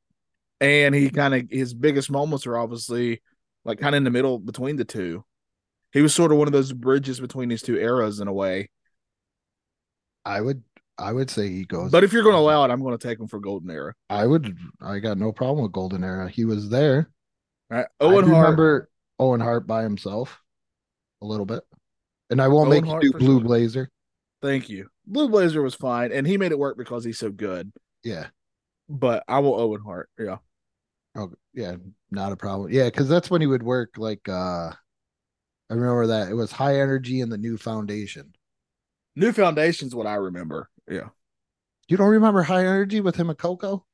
and he kind of his biggest moments are obviously like kind of in the middle between the two. He was sort of one of those bridges between these two eras in a way. I would I would say he goes But if you're going to allow it, I'm going to take him for Golden Era. I would I got no problem with Golden Era. He was there. All right, Owen do Hart. remember Owen Hart by himself a little bit. And I won't Owen make you do Blue sure. Blazer. Thank you. Blue Blazer was fine, and he made it work because he's so good. Yeah. But I will Owen Hart. Yeah. Oh yeah, not a problem. Yeah, because that's when he would work like uh I remember that it was high energy in the new foundation. New Foundation's what I remember. Yeah. You don't remember high energy with him and Koko?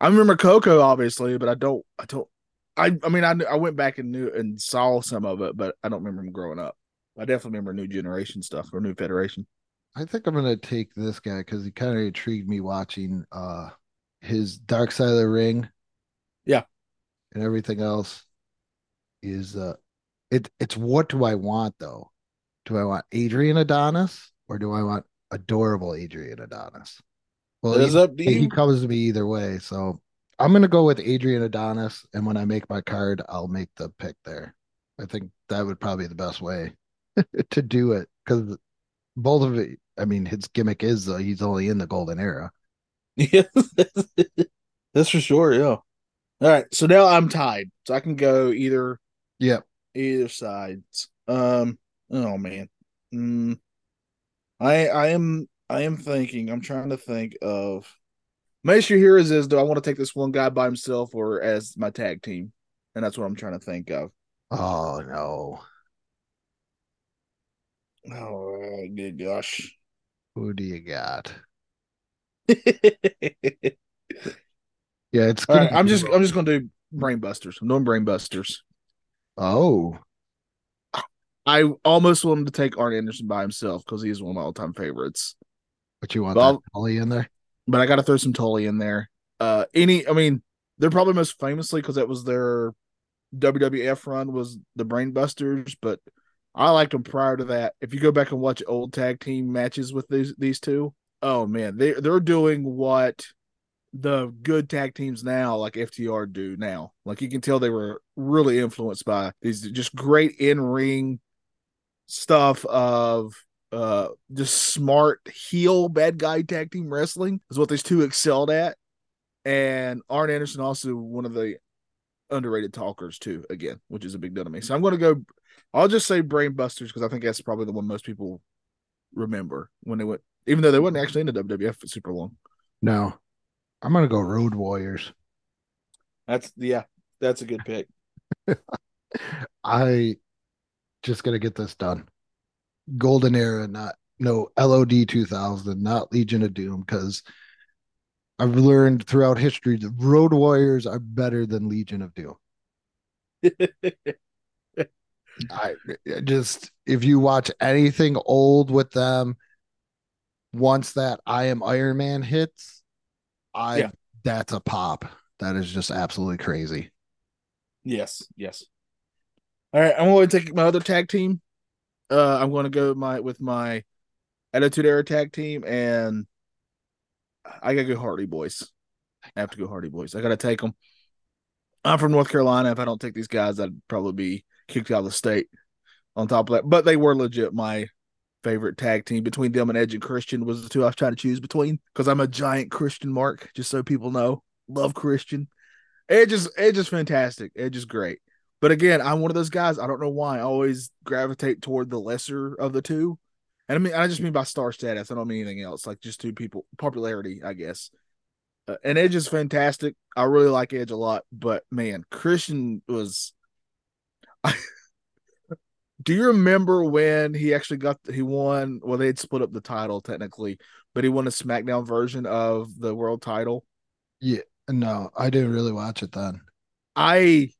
I remember Koko obviously, but I don't. I don't. I. I mean, I. knew- I went back and knew and saw some of it, but I don't remember him growing up. I definitely remember New Generation stuff or New Federation. I think I'm gonna take this guy because he kind of intrigued me watching uh his Dark Side of the Ring. Yeah. And everything else is uh it it's what do I want though? Do I want Adrian Adonis or do I want adorable Adrian Adonis? Well, It is he, up to he comes to me either way. So I'm gonna go with Adrian Adonis, and when I make my card, I'll make the pick there. I think that would probably be the best way to do it because both of it. I mean, his gimmick is though he's only in the golden era. Yeah, that's for sure. Yeah. All right, so now I'm tied, so I can go either Yep. either sides. Um. Oh man. Mm, I I am I am thinking. I'm trying to think of. My issue here is is do I want to take this one guy by himself or as my tag team, and that's what I'm trying to think of. Oh no, Oh, good gosh. who do you got? Yeah, it's. right, I'm just I'm just gonna do brainbusters. I'm doing brain busters. Oh, I almost wanted to take Arn Anderson by himself because he's one of my all time favorites. but you want Well- that Tully in there? But I got to throw some Tully in there. Uh, any, I mean, they're probably most famously because that was their WWF run was the Brainbusters, but I liked them prior to that. If you go back and watch old tag team matches with these these two, oh man, they they're doing what the good tag teams now, like FTR, do now. Like you can tell they were really influenced by these just great in ring stuff of uh just smart heel bad guy tag team wrestling is what these two excelled at. And Arn Anderson also one of the underrated talkers too, again, which is a big deal to me. So I'm gonna go I'll just say Brain Busters because I think that's probably the one most people remember when they went even though they weren't actually in the WWF for super long. No, I'm gonna go Road Warriors. That's yeah, that's a good pick. I just gotta get this done. Golden era, not no LOD 2000, not Legion of Doom, because I've learned throughout history that Road Warriors are better than Legion of Doom. I just if you watch anything old with them, once that I am Iron Man hits, I Yeah. that's a pop. That is just absolutely crazy. Yes, yes. All right, I'm going to take my other tag team. Uh, I'm going to go my with my Attitude Era tag team, and I gotta go Hardy Boys. I have to go Hardy Boys. I gotta take them. I'm from North Carolina. If I don't take these guys, I'd probably be kicked out of the state. On top of that, but they were legit my favorite tag team. Between them and Edge and Christian was the two I was trying to choose between because I'm a giant Christian mark. Just so people know, love Christian. Edge is Edge is fantastic. Edge is great. But again, I'm one of those guys. I don't know why. I always gravitate toward the lesser of the two. And I mean, I just mean by star status. I don't mean anything else. Like just two people, popularity, I guess. Uh, and Edge is fantastic. I really like Edge a lot. But man, Christian was. Do you remember when he actually got he won? Well, they had split up the title technically, but he won a SmackDown version of the world title. Yeah no, I didn't really watch it then. I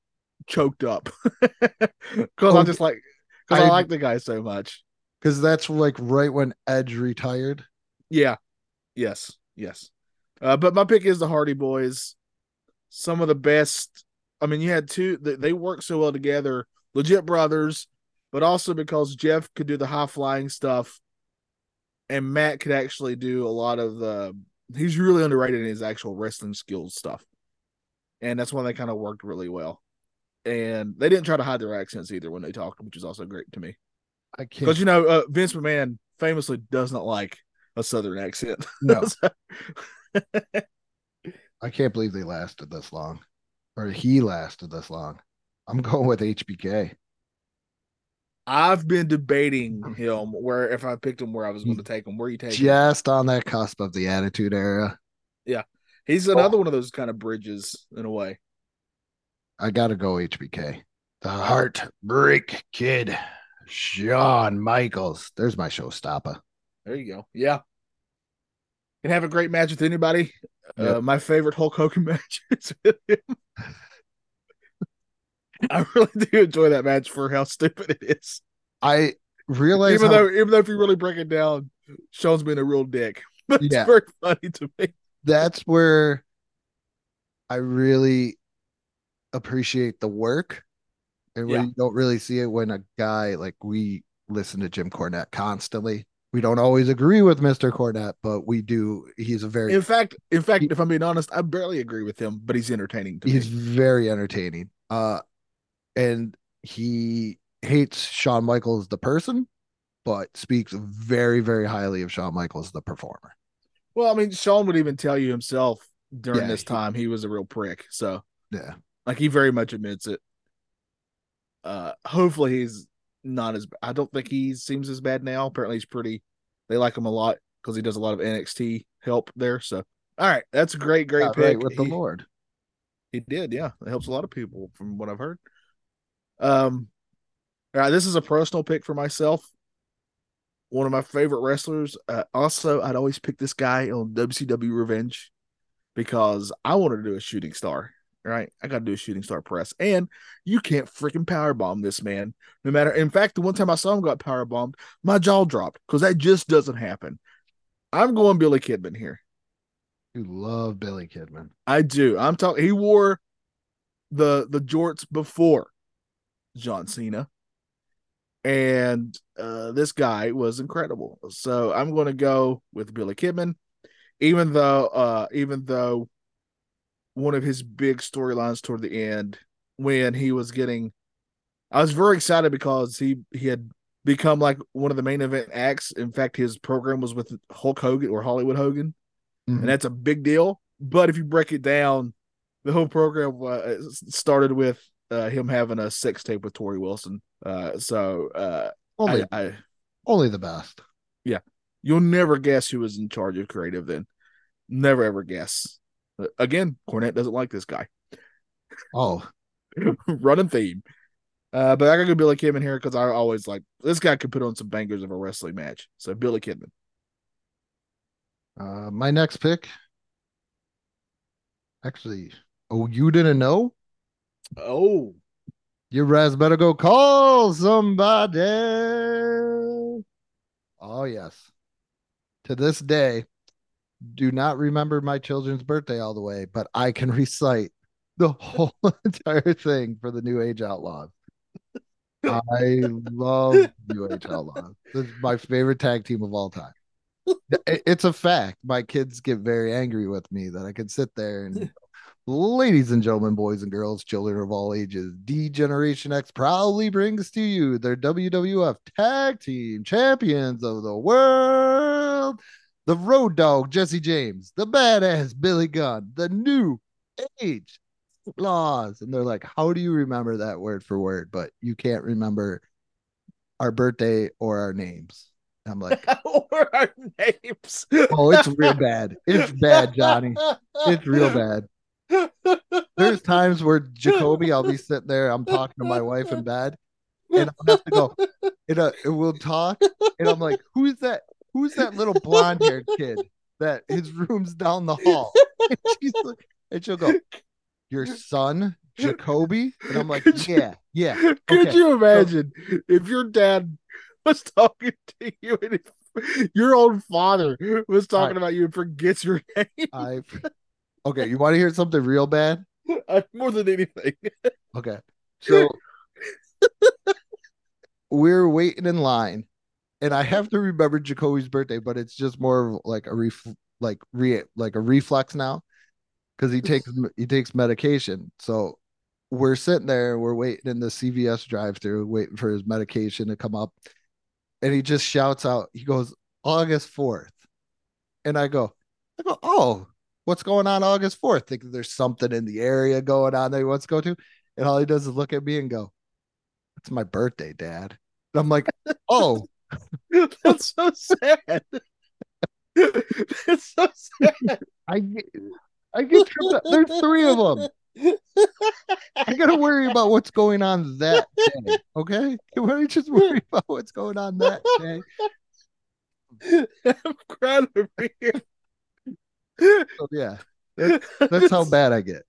choked up because I'm just like because I, I- like the guy so much. Because that's like right when Edge retired. Yeah, yes, yes. Uh, but my pick is the Hardy Boys. Some of the best. I mean, you had two. They, they work so well together. Legit brothers. but also because Jeff could do the high flying stuff, and Matt could actually do a lot of the. He's really underrated in his actual wrestling skills stuff, and that's when they kind of worked really well. And they didn't try to hide their accents either when they talked, which is also great to me. I can't. Because you know, uh, Vince McMahon famously does not like a Southern accent. No. I can't believe they lasted this long, or he lasted this long. I'm going with HBK. I've been debating him where if I picked him where I was going to take him. Where you take him? Just on that cusp of the Attitude Era. Yeah, he's another one of those kind of bridges in a way. I gotta go HBK. The Heartbreak Kid, Shawn Michaels. There's my showstopper. There you go. Yeah. Can have a great match with anybody. Uh, my favorite Hulk Hogan match is with him. I really do enjoy that match for how stupid it is. I realize even how- though even though if you really break it down, Shawn's been a real dick. But it's Yeah. very funny to me. that's where I really appreciate the work, and Yeah. you don't really see it when a guy like we listen to Jim Cornette constantly. We don't always agree with Mr. Cornette, but we do. He's a very In fact, in fact, He- if I'm being honest, I barely agree with him, but he's entertaining to he's me. very entertaining. Uh, and he hates Shawn Michaels the person, but speaks very very highly of Shawn Michaels the performer. Well, I mean, Shawn would even tell you himself during Yeah, this he- time he was a real prick. So Yeah, like he very much admits it. Uh hopefully he's not as I don't think he seems as bad now. Apparently he's pretty they like him a lot because he does a lot of NXT help there. So all right, that's a great, great Got pick. right with the Lord. He did, yeah. It helps a lot of people from what I've heard. Um, all right, this is a personal pick for myself. One of my favorite wrestlers. Uh, also, I'd always pick this guy on WCW Revenge because I wanted to do a shooting star. Right, I got to do a shooting star press, and you can't freaking power bomb this man. No matter, in fact, the one time I saw him got power bombed, my jaw dropped because that just doesn't happen. I'm going Billy Kidman here. You love Billy Kidman. I do. I'm talking. He wore the the jorts before John Cena, and uh, this guy was incredible. So I'm going to go with Billy Kidman, even though uh, even though one of his big storylines toward the end when he was getting, I was very excited because he he had become like one of the main event acts. In fact, his program was with Hulk Hogan or Hollywood Hogan Mhm. and that's a big deal. But if you break it down, the whole program uh, started with uh, him having a sex tape with Torrie Wilson. Uh, so uh, Only, I, I, only the best. Yeah, you'll never guess who was in charge of creative. Then, never ever guess. Again, Cornette doesn't like this guy. Oh, Running theme. Uh, but I gotta go Billy Kidman here because I always like this guy could put on some bangers of a wrestling match. So Billy Kidman. uh, my next pick. Actually, oh, you didn't know? Oh, You Raz better go call somebody. Oh, yes. To this day, do not remember my children's birthday all the way, but I can recite the whole entire thing for the New Age Outlaws. I love New Age Outlaws. This is my favorite tag team of all time. It's a fact. My kids get very angry with me that I can sit there and Ladies and gentlemen, boys and girls, children of all ages, D Generation X proudly brings to you their WWF Tag Team Champions of the World, the Road Dog Jesse James, the Badass Billy Gunn, the New Age Laws. And they're like, How do you remember that word for word? But you can't remember our birthday or our names. I'm like, or our names. Oh, it's real bad. It's bad, Johnny. It's real bad. There's times where Jacoby, I'll be sitting there, I'm talking to my wife in bed, and I'll have to go, and, uh, and we'll talk, and I'm like, who's that? Who's that little blonde haired kid that his room's down the hall? And, she's like, and she'll go, your son, Jacoby? And I'm like, Could you- yeah, yeah. Could Okay, you imagine if your dad was talking to you and your own father was talking I- about you and forgets your name I, okay, you want to hear something real bad? Uh, more than anything? Okay. So we're waiting in line, and I have to remember Jacoby's birthday, but it's just more of like a ref like re like a reflex now because he takes he takes medication. So we're sitting there, we're waiting in the CVS drive-through, waiting for his medication to come up, and he just shouts out, he goes, August 4th. And I go, I go, oh, what's going on August 4th? Think there's something in the area going on that he wants to go to. And all he does is look at me and go, It's my birthday, Dad. And I'm like, Oh, That's so sad. That's so sad. I get I get tripped up. There's three of them. I gotta worry about what's going on that day. Okay. Can we just worry about what's going on that day? I'm crying over here. So yeah. That, that's how bad I get.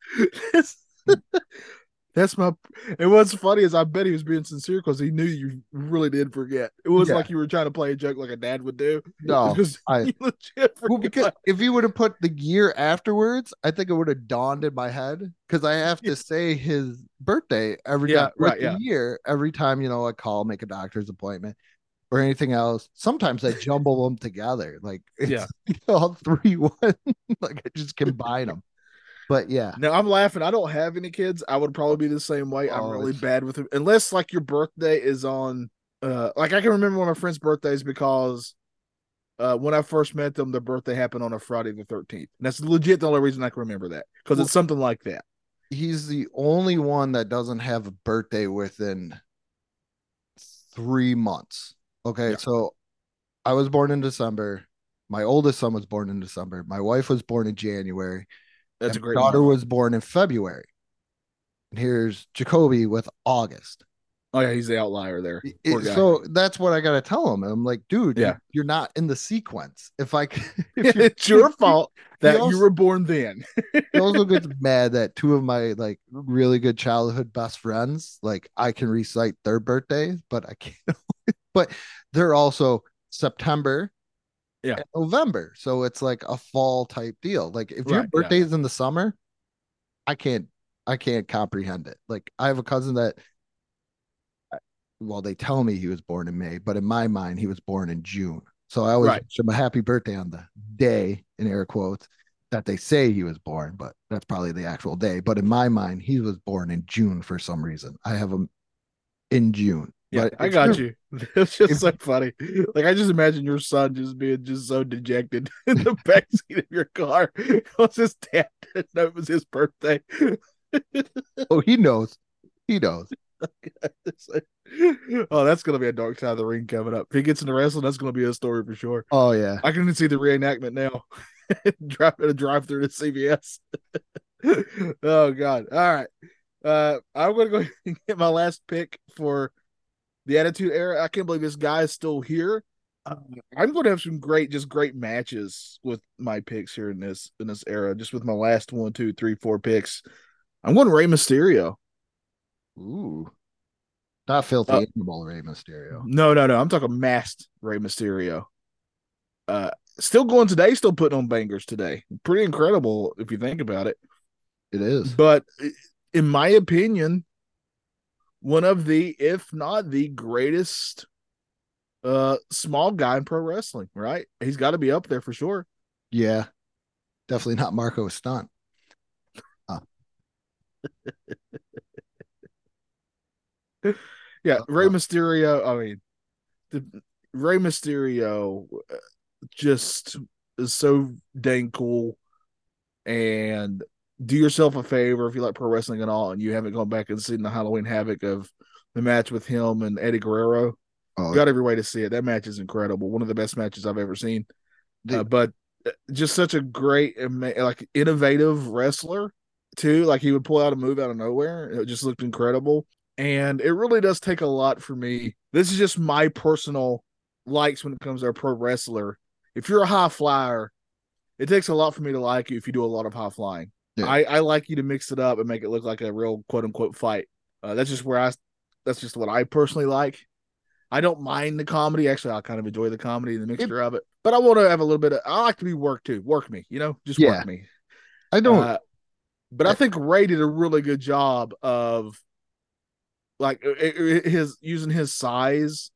That's, my. And what's funny is I bet he was being sincere because he knew you really did forget. It was Yeah. like you were trying to play a joke like a dad would do. No, Because I- legit Well, because if you would have put the year afterwards, I think it would have dawned in my head because I have to say his birthday every Yeah, time, right, yeah. year every time you know I call, make a doctor's appointment, or anything else. Sometimes I jumble them together, like it's, Yeah. all three one, like I just combine them. But yeah, Now I'm laughing. I don't have any kids. I would probably be the same way. I'm Oh, really it's- bad with it. Unless like your birthday is on uh like I can remember one of my friends' birthdays because uh when I first met them, their birthday happened on a Friday the 13th. That's legit the only reason I can remember that. Because Well- it's something like that. he's the only one that doesn't have a birthday within three months. Okay, Yeah. so I was born in December. My oldest son was born in December. My wife was born in January. That's a great daughter was born in February. And here's Jacoby with August. Oh yeah, he's the outlier there. It- so that's what I gotta tell him. I'm like, dude, Yeah. you- you're not in the sequence. If I, if it's your fault that also- you were born then. he also gets mad that two of my like really good childhood best friends, like I can recite their birthdays, but I can't. but they're also September, Yeah. November, so it's like a fall type deal. Like if your Right, yeah. birthday is in the summer, I can't, I can't comprehend it. Like I have a cousin that, well, they tell me he was born in May, but in my mind, he was born in June. So I always Right. wish him a happy birthday on the day in air quotes that they say he was born, but that's probably the actual day. But in my mind, he was born in June for some reason. I have him in June. Yeah, But I got you're- you. It's just so funny. Like I just imagine your son just being just so dejected in the backseat of your car. Because his dad didn't know it was his birthday. Oh, he knows. He knows. Oh, that's gonna be a dark side of the ring coming up. If he gets into wrestling, that's gonna be a story for sure. Oh yeah. I can see the reenactment now. drive a drive through to CVS. oh God. All right. Uh I'm gonna go and get my last pick for the Attitude Era. I can't believe this guy is still here. Uh, I'm going to have some great, just great matches with my picks here in this in this era. Just with my last one, two, three, four picks. I'm going Rey Mysterio. Ooh. Not filthy Uh, animal Rey Mysterio. No, no, no. I'm talking masked Rey Mysterio. Uh, still going today. Still putting on bangers today. Pretty incredible if you think about it. It is. But in my opinion, one of the, if not the greatest, uh, small guy in pro wrestling. Right? He's got to be up there for sure. Yeah. Definitely not Marko Stunt. Yeah, Uh, Rey uh. Mysterio. I mean, the Rey Mysterio uh, just is so dang cool. And do yourself a favor if you like pro wrestling at all, and you haven't gone back and seen the Halloween Havoc of the match with him and Eddie Guerrero. Oh, Got every way to see it. That match is incredible. One of the best matches I've ever seen. The- Uh, but uh, just such a great, like innovative wrestler too. Like he would pull out a move out of nowhere. It just looked incredible. And it really does take a lot for me. This is just my personal likes when it comes to a pro wrestler. If you're a high flyer, it takes a lot for me to like you if you do a lot of high flying. Yeah. I, I like you to mix it up and make it look like a real quote unquote fight. Uh, that's just where I that's just what I personally like. I don't mind the comedy. Actually, I kind of enjoy the comedy and the mixture of it. But I want to have a little bit of I like to be worked too. Work me, you know, just Yeah. work me. I don't Uh, but I think Rey did a really good job of like i- i- his using his size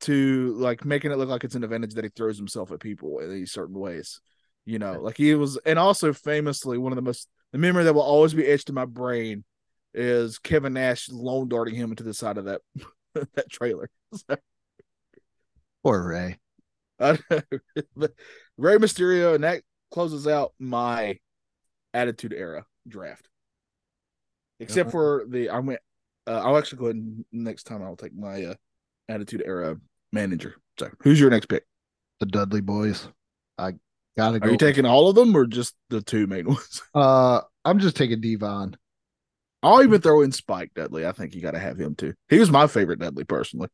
to like making it look like it's an advantage that he throws himself at people in these certain ways. You know, like he was, and also famously one of the most the memory that will always be etched in my brain is Kevin Nash lone darting him into the side of that that trailer. Poor Rey. I- but Rey Mysterio, and that closes out my Attitude Era draft. Except Uh-huh. for the, I went. Uh, I'll actually go ahead and next time I'll take my uh, Attitude Era manager. So, who's your next pick? The Dudley boys. I gotta go. Are you taking all of them or just the two main ones? uh I'm just taking Devon. I'll even throw in Spike Dudley. I think you got to have him too. He was my favorite Dudley personally.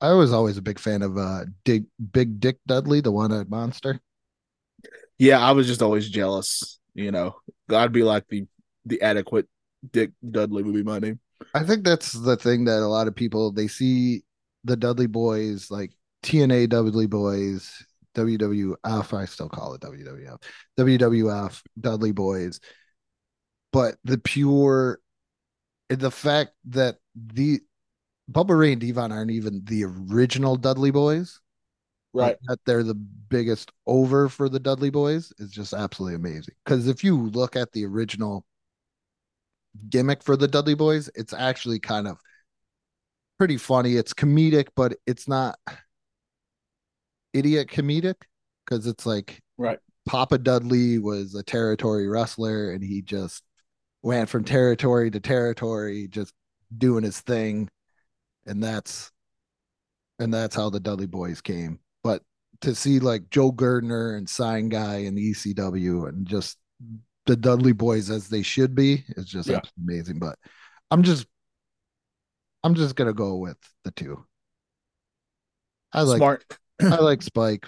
I was always a big fan of uh Dig, Big Dick Dudley, the one at Monster. Yeah, I was just always jealous. You know, I'd be like the the adequate Dick Dudley would be my name. I think that's the thing that a lot of people they see the Dudley boys like TNA Dudley boys, WWF, I still call it WWF, WWF Dudley boys. But the pure the fact that the Bubba Ray and Devon aren't even the original Dudley boys, Right. that they're the biggest over for the Dudley boys is just absolutely amazing. Because if you look at the original gimmick for the Dudley boys, it's actually kind of pretty funny. It's comedic, but it's not idiot comedic because it's like Right. Papa Dudley was a territory wrestler and he just went from territory to territory, just doing his thing. And that's and that's how the Dudley boys came. But to see like Joel Gertner and Sign Guy and the ECW and just the Dudley boys as they should be is just Yeah. amazing. But I'm just I'm just gonna go with the two. I like Smart. I like Spike,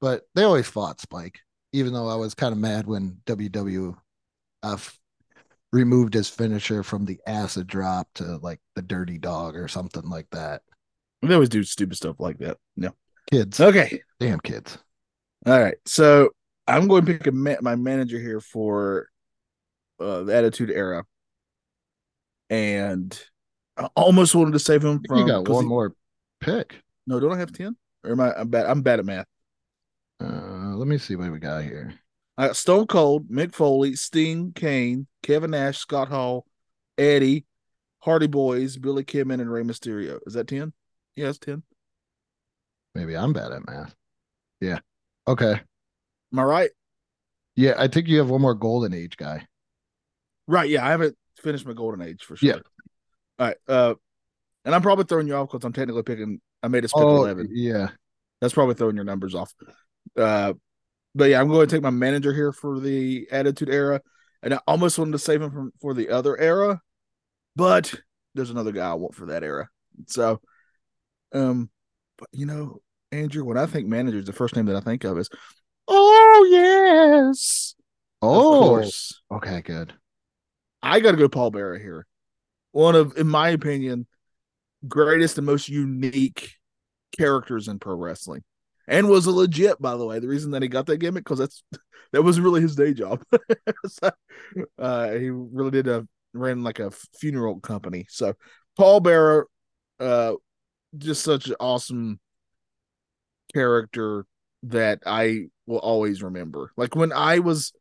but they always fought Spike, even though I was kind of mad when WWF removed his finisher from the acid drop to like the dirty dog or something like that. They always do stupid stuff like that. Yeah. Kids, Okay. damn kids. All right. So I'm going to pick a ma- my manager here for uh, the Attitude Era, and I almost wanted to save him from. you got one he- more pick. No, don't I have ten? Or am I? I'm bad. I'm bad at math. Uh, let me see what we got here. I got Stone Cold, Mick Foley, Sting, Kane, Kevin Nash, Scott Hall, Eddie, Hardy Boys, Billy Kidman, and Rey Mysterio. Is that ten? Yeah, it's ten. Maybe I'm bad at math. Yeah. Okay. Am I right? Yeah, I think you have one more golden age guy. Right. Yeah, I haven't finished my golden age for sure. Yeah. All right. Uh, and I'm probably throwing you off because I'm technically picking. I made a pick Oh, eleven. yeah. That's probably throwing your numbers off. Uh, but yeah, I'm going to take my manager here for the Attitude Era, and I almost wanted to save him from for the other era, but there's another guy I want for that era. So, um, but you know, Andrew, when I think managers, the first name that I think of is, oh yes, of Oh, course. okay, good. I got to go Paul Bearer here. One of, in my opinion, greatest and most unique characters in pro wrestling, and was a legit, by the way. The reason that he got that gimmick because that's that wasn't really his day job. So, uh, he really did a ran like a funeral company. So Paul Bearer, uh, just such an awesome character that I will always remember. Like when I was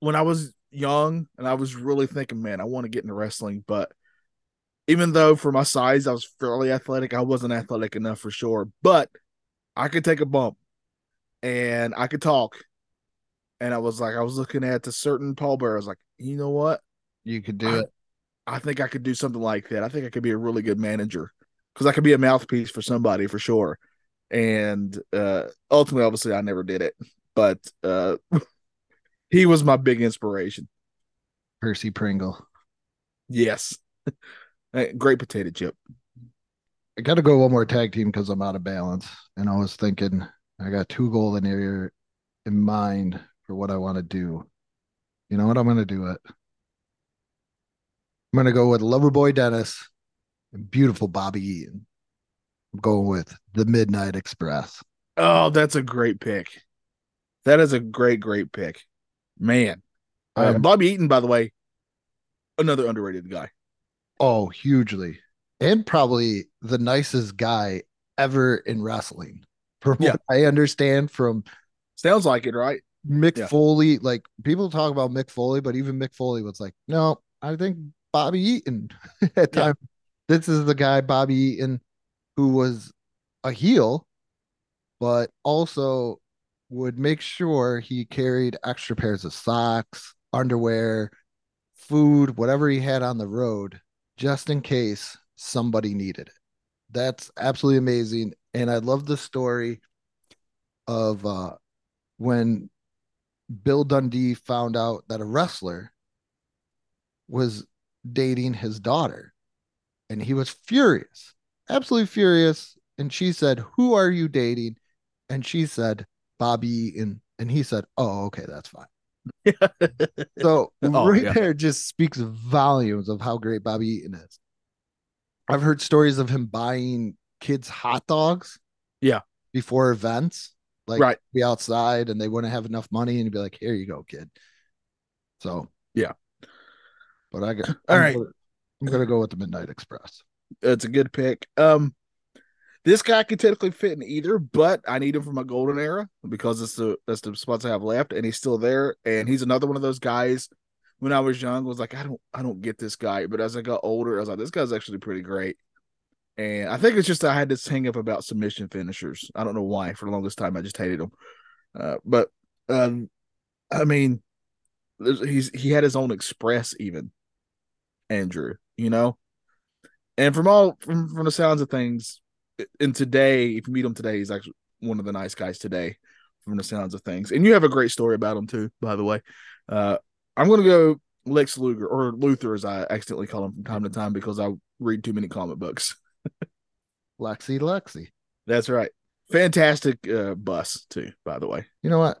when I was young and I was really thinking, man, I want to get into wrestling, but even though for my size I was fairly athletic, I wasn't athletic enough for sure. But I could take a bump and I could talk. And I was like, I was looking at the certain Paul Bear. I was like, you know what? You could do it. I think I could do something like that. I think I could be a really good manager because I could be a mouthpiece for somebody for sure. And uh ultimately, obviously, I never did it, but uh he was my big inspiration. Percy Pringle. Yes, great potato chip. I got to go one more tag team because I'm out of balance. And I was thinking, I got two golden era in mind for what I want to do. You know what? I'm going to do it. I'm going to go with Loverboy Dennis and beautiful Bobby Eaton. I'm going with the Midnight Express. Oh, that's a great pick. That is a great, great pick, man. Uh, Bobby Eaton, by the way, another underrated guy. Oh, hugely. And probably the nicest guy ever in wrestling. From Yeah. what I understand from Sounds like it, right? Mick Yeah. Foley, like people talk about Mick Foley, but even Mick Foley was like, no, I think Bobby Eaton at Yeah. time. This is the guy, Bobby Eaton, who was a heel, but also would make sure he carried extra pairs of socks, underwear, food, whatever he had on the road, just in case somebody needed it. That's absolutely amazing. And I love the story of uh when Bill Dundee found out that a wrestler was dating his daughter. And he was furious, absolutely furious. And she said, Who are you dating? And she said, Bobby Eaton. And he said, Oh, okay, that's fine. So Oh, right yeah. there just speaks volumes of how great Bobby Eaton is. I've heard stories of him buying kids hot dogs. Yeah. Before events, like Right. be outside and they wouldn't have enough money, and he'd be like, "Here you go, kid." So Yeah. But I got All I'm right. gonna- I'm gonna go with the Midnight Express. It's a good pick. Um, this guy could technically fit in either, but I need him for my golden era because it's the that's the spots I have left, and he's still there. And he's another one of those guys. When I was young, was like I don't I don't get this guy, but as I got older, I was like this guy's actually pretty great. And I think it's just I had this hang up about submission finishers. I don't know why. For the longest time, I just hated them. Uh, but um, I mean, he's he had his own express even. Andrew, you know, and from all from from the sounds of things, and today, if you meet him today, he's actually one of the nice guys today. From the sounds of things, and you have a great story about him too, by the way. Uh, I'm gonna go Lex Luger or Luthor, as I accidentally call him from time to time because I read too many comic books. Lexi, Lexi. That's right. Fantastic uh, bus too, by the way. You know what?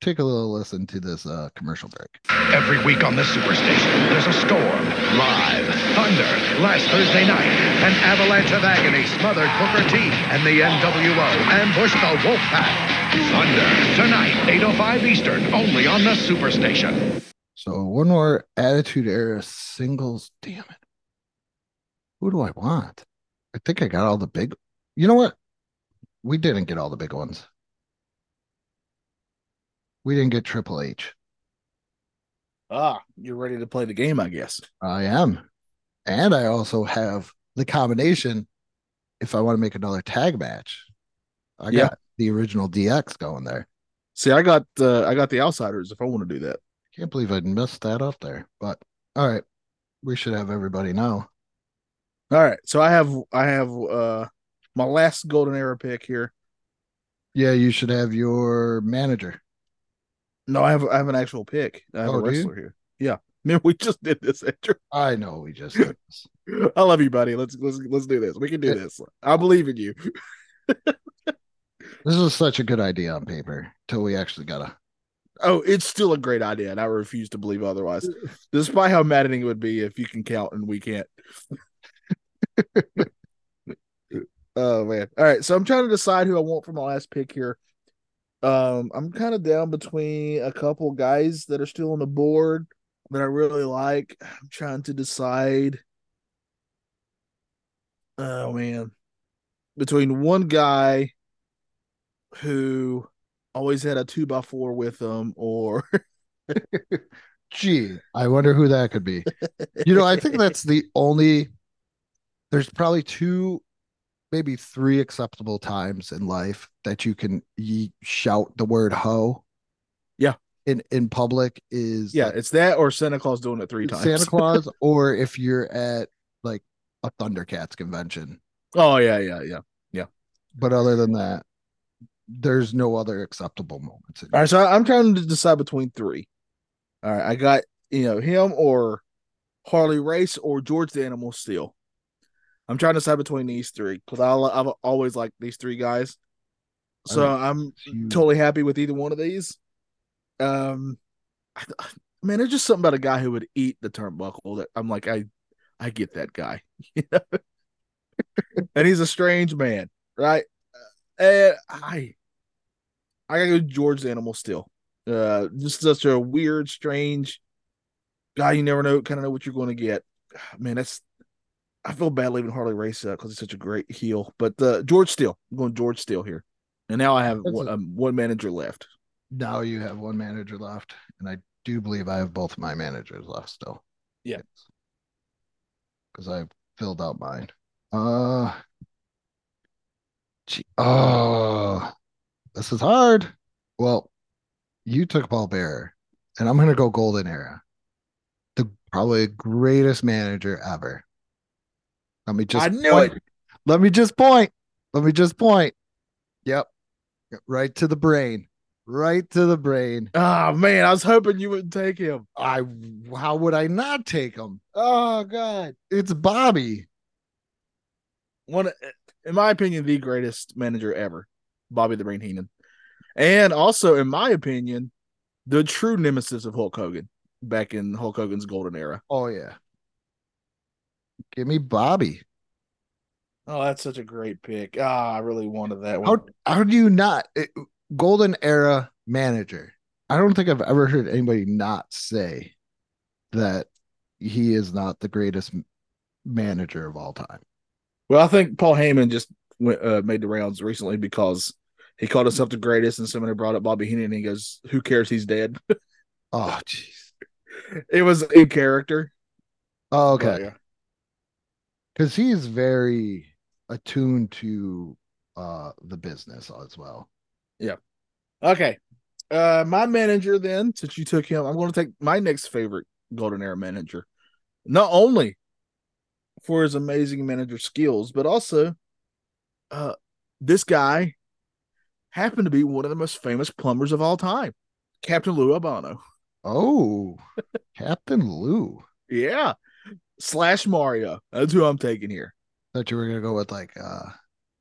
Take a little listen to this uh, commercial break. Every week on this superstation, there's a storm. Live. Thunder. Last Thursday night, an avalanche of agony smothered Booker T and the NWO ambushed the Wolfpack. Thunder. Tonight, 8.05 Eastern, only on the superstation. So one more Attitude Era singles. Damn it. Who do I want? I think I got all the big. You know what? We didn't get all the big ones. We didn't get Triple H. Ah, you're ready to play the game, I guess. I am. And I also have the combination if I want to make another tag match. I Yeah. got the original DX going there. See, I got uh, I got the outsiders if I want to do that. Can't believe I missed that up there. But all right. We should have everybody know. All right, so I have I have uh my last golden era pick here. Yeah, you should have your manager. No, I have I have an actual pick. I have Oh, a wrestler here. Yeah, man, we just did this. Andrew. I know we just did this. I love you, buddy. Let's let's let's do this. We can do this. I believe in you. This is such a good idea on paper till we actually gotta. Oh, it's still a great idea, and I refuse to believe otherwise. Despite how maddening it would be if you can count and we can't. oh man! All right, so I'm trying to decide who I want for my last pick here. Um, I'm kind of down between a couple guys that are still on the board that I really like. I'm trying to decide. Oh man, between one guy who always had a two by four with him, or Gee, I wonder who that could be. You know, I think that's the only. There's probably two, maybe three acceptable times in life that you can ye- shout the word "ho." Yeah. In in public is yeah, like, it's that or Santa Claus doing it three times. Santa Claus, or if you're at like a Thundercats convention. oh yeah, yeah, yeah. Yeah. But other than that, there's no other acceptable moments. in- All right, so I'm trying to decide between three. All right, I got you know him or Harley Race or George the Animal Steele. I'm trying to decide between these three because I I've always liked these three guys. So I'm totally happy with either one of these. Um, I, man, there's just something about a guy who would eat the turnbuckle that I'm like, I, I get that guy, you know. and he's a strange man, right? And I, I gotta go George the Animal Steele. Uh, just such a weird, strange guy. You never know, kind of know what you're going to get. Man, that's I feel bad leaving Harley Race out because he's such a great heel. But uh, George Steele, I'm going George Steele here, and now I have one, a- um, one manager left. Now you have one manager left, and I do believe I have both my managers left still. Yeah. because I filled out mine. Uh, gee, oh, this is hard. Well, you took Paul Bearer, and I'm gonna go Golden Era, the probably greatest manager ever. Let me just I knew point. it. Let me just point. Let me just point. Yep, right to the brain. Right to the brain. Oh man, I was hoping you wouldn't take him. I how would I not take him? Oh God, it's Bobby. One, in my opinion, the greatest manager ever, Bobby the Brain Heenan, and also, in my opinion, the true nemesis of Hulk Hogan back in Hulk Hogan's golden era. Oh yeah. Give me Bobby. Oh, that's such a great pick. Ah, I really wanted that one. how do you not it- golden era manager? I don't think I've ever heard anybody not say that he is not the greatest manager of all time. Well, I think Paul Heyman just went, uh, made the rounds recently because he called himself the greatest, and somebody brought up Bobby Heenan, and he goes, "Who cares? He's dead." Oh jeez. it was in character. Oh, but okay. yeah. Because he's very attuned to uh the business as well. Yeah. Okay. Uh, my manager then, since you took him, I'm going to take my next favorite Golden Era manager. Not only for his amazing manager skills, but also, uh, this guy happened to be one of the most famous plumbers of all time, Captain Lou Albano. Oh, Captain Lou. Yeah, slash Mario. That's who I'm taking here. Thought you were gonna go with like uh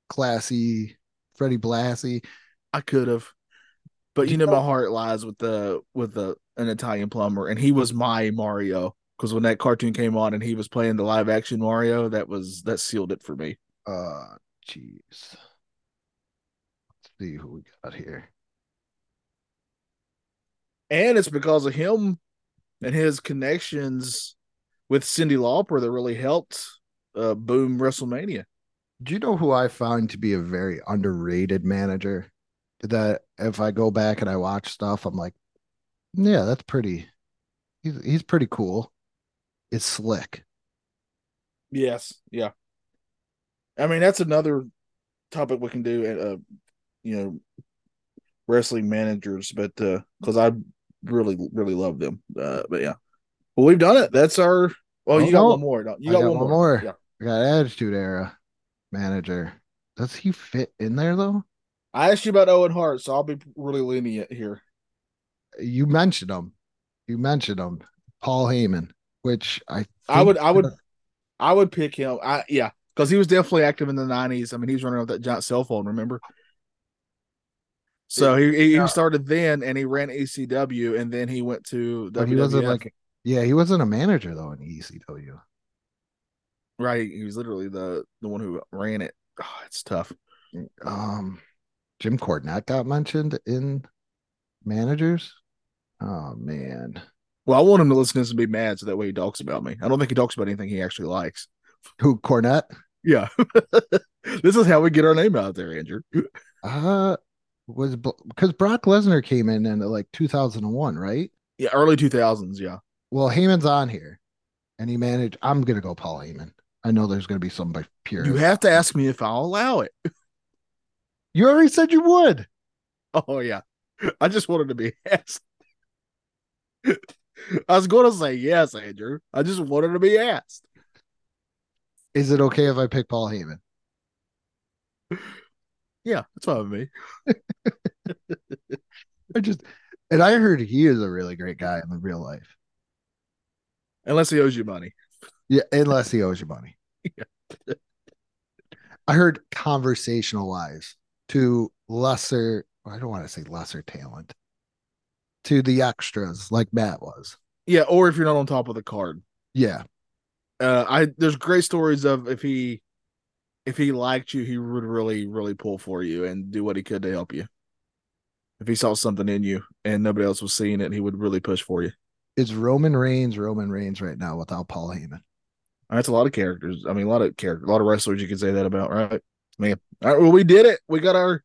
classy Freddie Blassie. I could have, but you You know, know- my heart lies with the with the an Italian plumber, and he was my Mario because when that cartoon came on and he was playing the live action Mario, that was that sealed it for me. Uh jeez. Let's see who we got here. And it's because of him and his connections with Cyndi Lauper that really helped uh, boom WrestleMania. Do you know who I find to be a very underrated manager? That if I go back and I watch stuff, I'm like, yeah, that's pretty. He's he's pretty cool. It's slick. Yes, yeah. I mean, that's another topic we can do. Uh, you know, wrestling managers, but because I really, really love them. Uh, but yeah, well, we've done it. That's our. Oh, Oh, you got no. one more. don't- You got, got one, more. more. Yeah. I got Attitude Era manager. Does he fit in there though? I asked you about Owen Hart, so I'll be really lenient here. You mentioned him. You mentioned him. Paul Heyman, which I I would, I would, I would pick him. I yeah, because he was definitely active in the nineties. I mean, he was running around with that giant cell phone. Remember? So he he, Yeah. started then, and he ran ECW, and then he went to. But he wasn't like yeah, he wasn't a manager though in ECW. right. He was literally the the one who ran it. Oh, it's tough. Um Jim Cornette got mentioned in managers. Oh man. Well, I want him to listen to this and be mad, so that way he talks about me. I don't think he talks about anything he actually likes. Who Cornette? Yeah, this is how we get our name out there, Andrew. Uh was because Brock Lesnar came in in like 2001, right? Yeah, early two thousands. Yeah. Well, Heyman's on here, and he managed. I'm gonna go Paul Heyman. I know there's gonna be somebody pure. You have to ask me if I'll allow it. You already said you would. Oh yeah. I just wanted to be asked. I was going to say yes, Andrew. I just wanted to be asked. Is it okay if I pick Paul Heyman? Yeah, that's fine with me. I just and I heard he is a really great guy in the real life. Unless he owes you money. Yeah, unless he owes you money. I heard conversational wise to lesser, I don't want to say lesser talent, to the extras like Matt was. Yeah, or if you're not on top of the card. Yeah. Uh I there's great stories of if he if he liked you, he would really, really pull for you and do what he could to help you. If he saw something in you and nobody else was seeing it, he would really push for you. Is Roman Reigns Roman Reigns right now without Paul Heyman? That's a lot of characters. I mean, a lot of characters, a lot of wrestlers you could say that about, right? Man, all right, well, we did it. We got our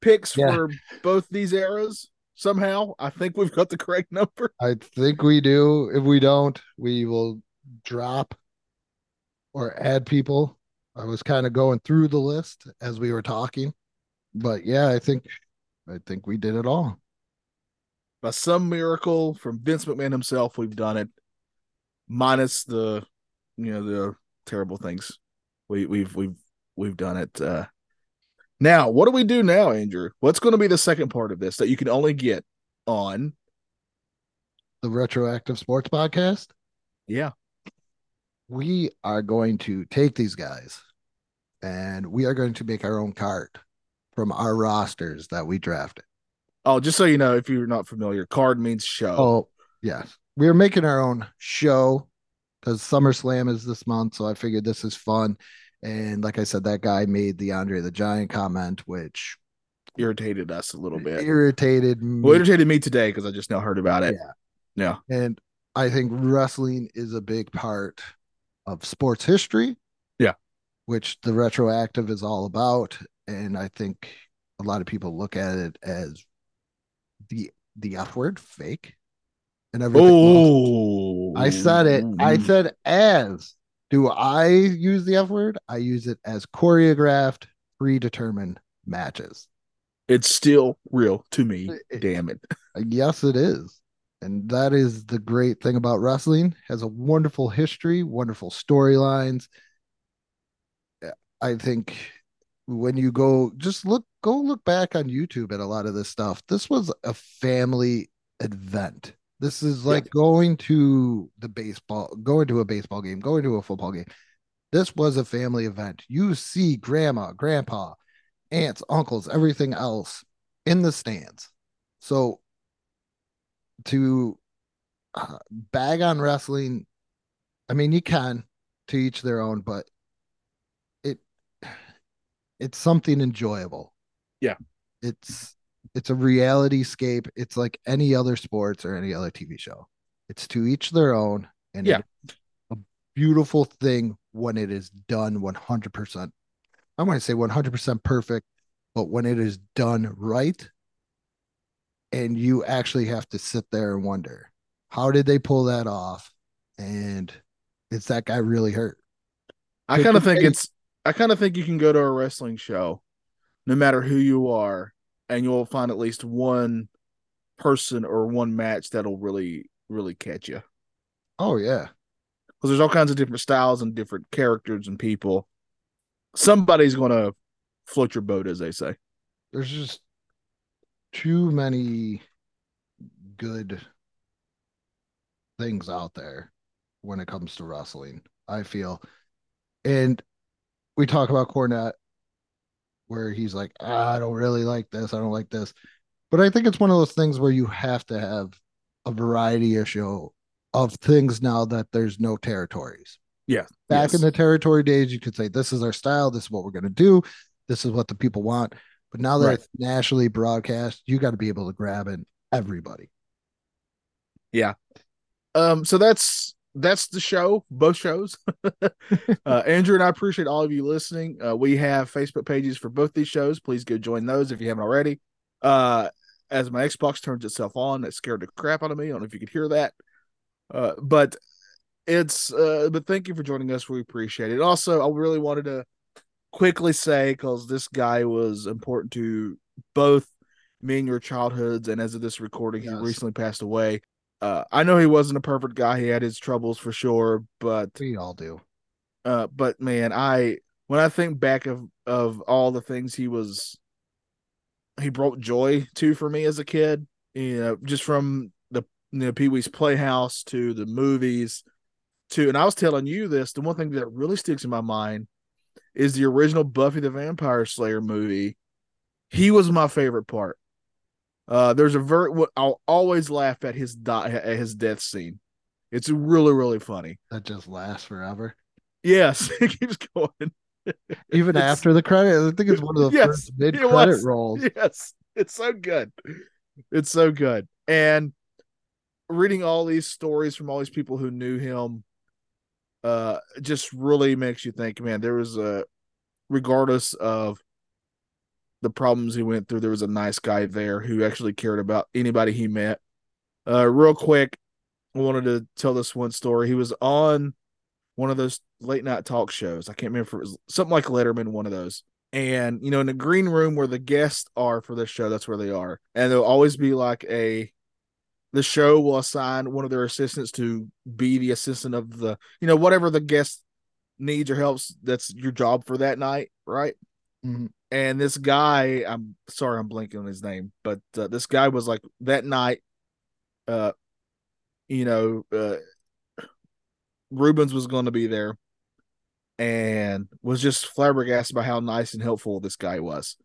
picks Yeah. for both these eras somehow. I think we've got the correct number. I think we do. If we don't, we will drop or add people. I was kind of going through the list as we were talking, but yeah, I think I think we did it all. By some miracle from Vince McMahon himself, we've done it, minus the, you know, the terrible things. We, we've we've we've done it. Uh, now, what do we do now, Andrew? What's going to be the second part of this that you can only get on? The retroactive sports podcast. Yeah, We are going to take these guys and we are going to make our own card from our rosters that we drafted. Oh, just so you know, if you're not familiar, card means show. Oh, yes. We're making our own show because SummerSlam is this month. So I figured this is fun. And like I said, that guy made the Andre the Giant comment, which irritated us a little bit. irritated me. Well, irritated me today because I just now heard about it. Yeah. Yeah. And I think wrestling is a big part of sports history. Yeah. Which the retroactive is all about. And I think a lot of people look at it as the the F word, fake. And everything. else. Oh, I said it. I mm. said as. Do I use the F word? I use it as choreographed, predetermined matches. it's still real to me. It- Damn it. Yes, it is. And that is the great thing about wrestling. Has a wonderful history, wonderful storylines. I think when you go just look go look back on YouTube at a lot of this stuff. This was a family event. This is like going to the baseball, going to a baseball game, going to a football game. This was a family event. You see grandma, grandpa, aunts, uncles, everything else in the stands. So to uh, bag on wrestling, I mean, you can to each their own, but it's something enjoyable. Yeah. It's it's a reality scape. It's like any other sports or any other TV show. It's to each their own, and Yeah. a beautiful thing when it is done 100%. I want to say 100% perfect, but when it is done right, and you actually have to sit there and wonder, how did they pull that off? And is that guy really hurt? I kind of think it's. I kind of think you can go to a wrestling show, no matter who you are, and you'll find at least one person or one match that'll really, really catch you. Oh yeah. Because there's all kinds of different styles and different characters and people. Somebody's going to float your boat, as they say. There's just too many good things out there when it comes to wrestling, I feel. And we talk about Cornette where he's like, ah, I don't really like this, I don't like this. But I think it's one of those things where you have to have a variety of show of things now that there's no territories. Yeah. Back yes. in the territory days, you could say, This is our style, this is what we're going to do, this is what the people want. But now that Right. it's nationally broadcast, you got to be able to grab in everybody. Yeah. Um, so that's that's the show, both shows. uh, Andrew and I appreciate all of you listening. Uh, we have Facebook pages for both these shows. Please go join those if you haven't already. Uh, as my Xbox turns itself on, that scared the crap out of me. I don't know if you could hear that. Uh, but it's uh, but thank you for joining us. We appreciate it. Also, I really wanted to quickly say because this guy was important to both me and your childhoods, and as of this recording, Yes. he recently passed away. Uh, I know he wasn't a perfect guy. He had his troubles for sure, but We all do. uh, but man, I when I think back of of all the things he was, he brought joy to for me as a kid. You know, just from the you know Pee Wee's Playhouse to the movies, to and I was telling you this. The one thing that really sticks in my mind is the original Buffy the Vampire Slayer movie. He was my favorite part. Uh, there's a very what I'll always laugh at his die at his death scene. It's really really funny. That just lasts forever. Yes, it keeps going. Even It's- after the credit, I think it's one of the Yes, first mid credit rolls. Yes, it's so good. It's so good. And reading all these stories from all these people who knew him, uh just really makes you think, man, there was a regardless of the problems he went through, there was a nice guy there who actually cared about anybody he met. Uh real quick, I wanted to tell this one story. He was on one of those late night talk shows. I can't remember if it was something like Letterman, one of those. And you know, in the green room where the guests are for this show, that's where they are. And there'll always be like a the show will assign one of their assistants to be the assistant of the, you know, whatever the guest needs or helps. That's your job for that night, right? Mhm. And this guy, I'm sorry, I'm blanking on his name, but uh, this guy was like that night. Uh, you know, uh, Reubens was going to be there, and was just flabbergasted by how nice and helpful this guy was.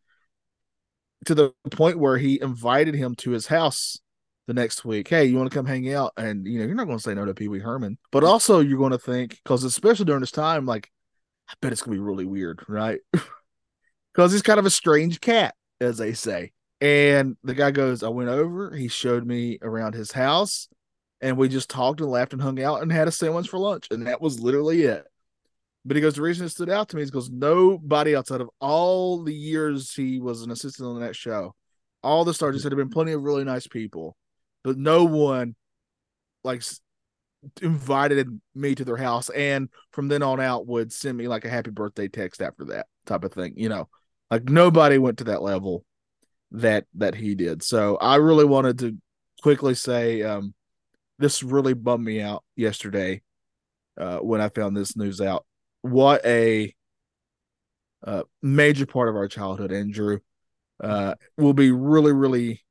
To the point where he invited him to his house the next week. Hey, you want to come hang out? And you know, you're not going to say no to Pee Wee Herman, but also you're going to think because especially during this time, like I bet it's going to be really weird, right? Because he's kind of a strange cat, as they say. And the guy goes, I went over. He showed me around his house, and we just talked and laughed and hung out and had a sandwich for lunch, and that was literally it. But he goes, the reason it stood out to me is because nobody outside of all the years he was an assistant on that show, all the stars, said, have been mm-hmm. plenty of really nice people, but no one like invited me to their house, and from then on out would send me like a happy birthday text after that type of thing. You know, like nobody went to that level that that he did. So I really wanted to quickly say, um, this really bummed me out yesterday uh, when I found this news out. What a uh, major part of our childhood, Andrew, uh, will be really, really,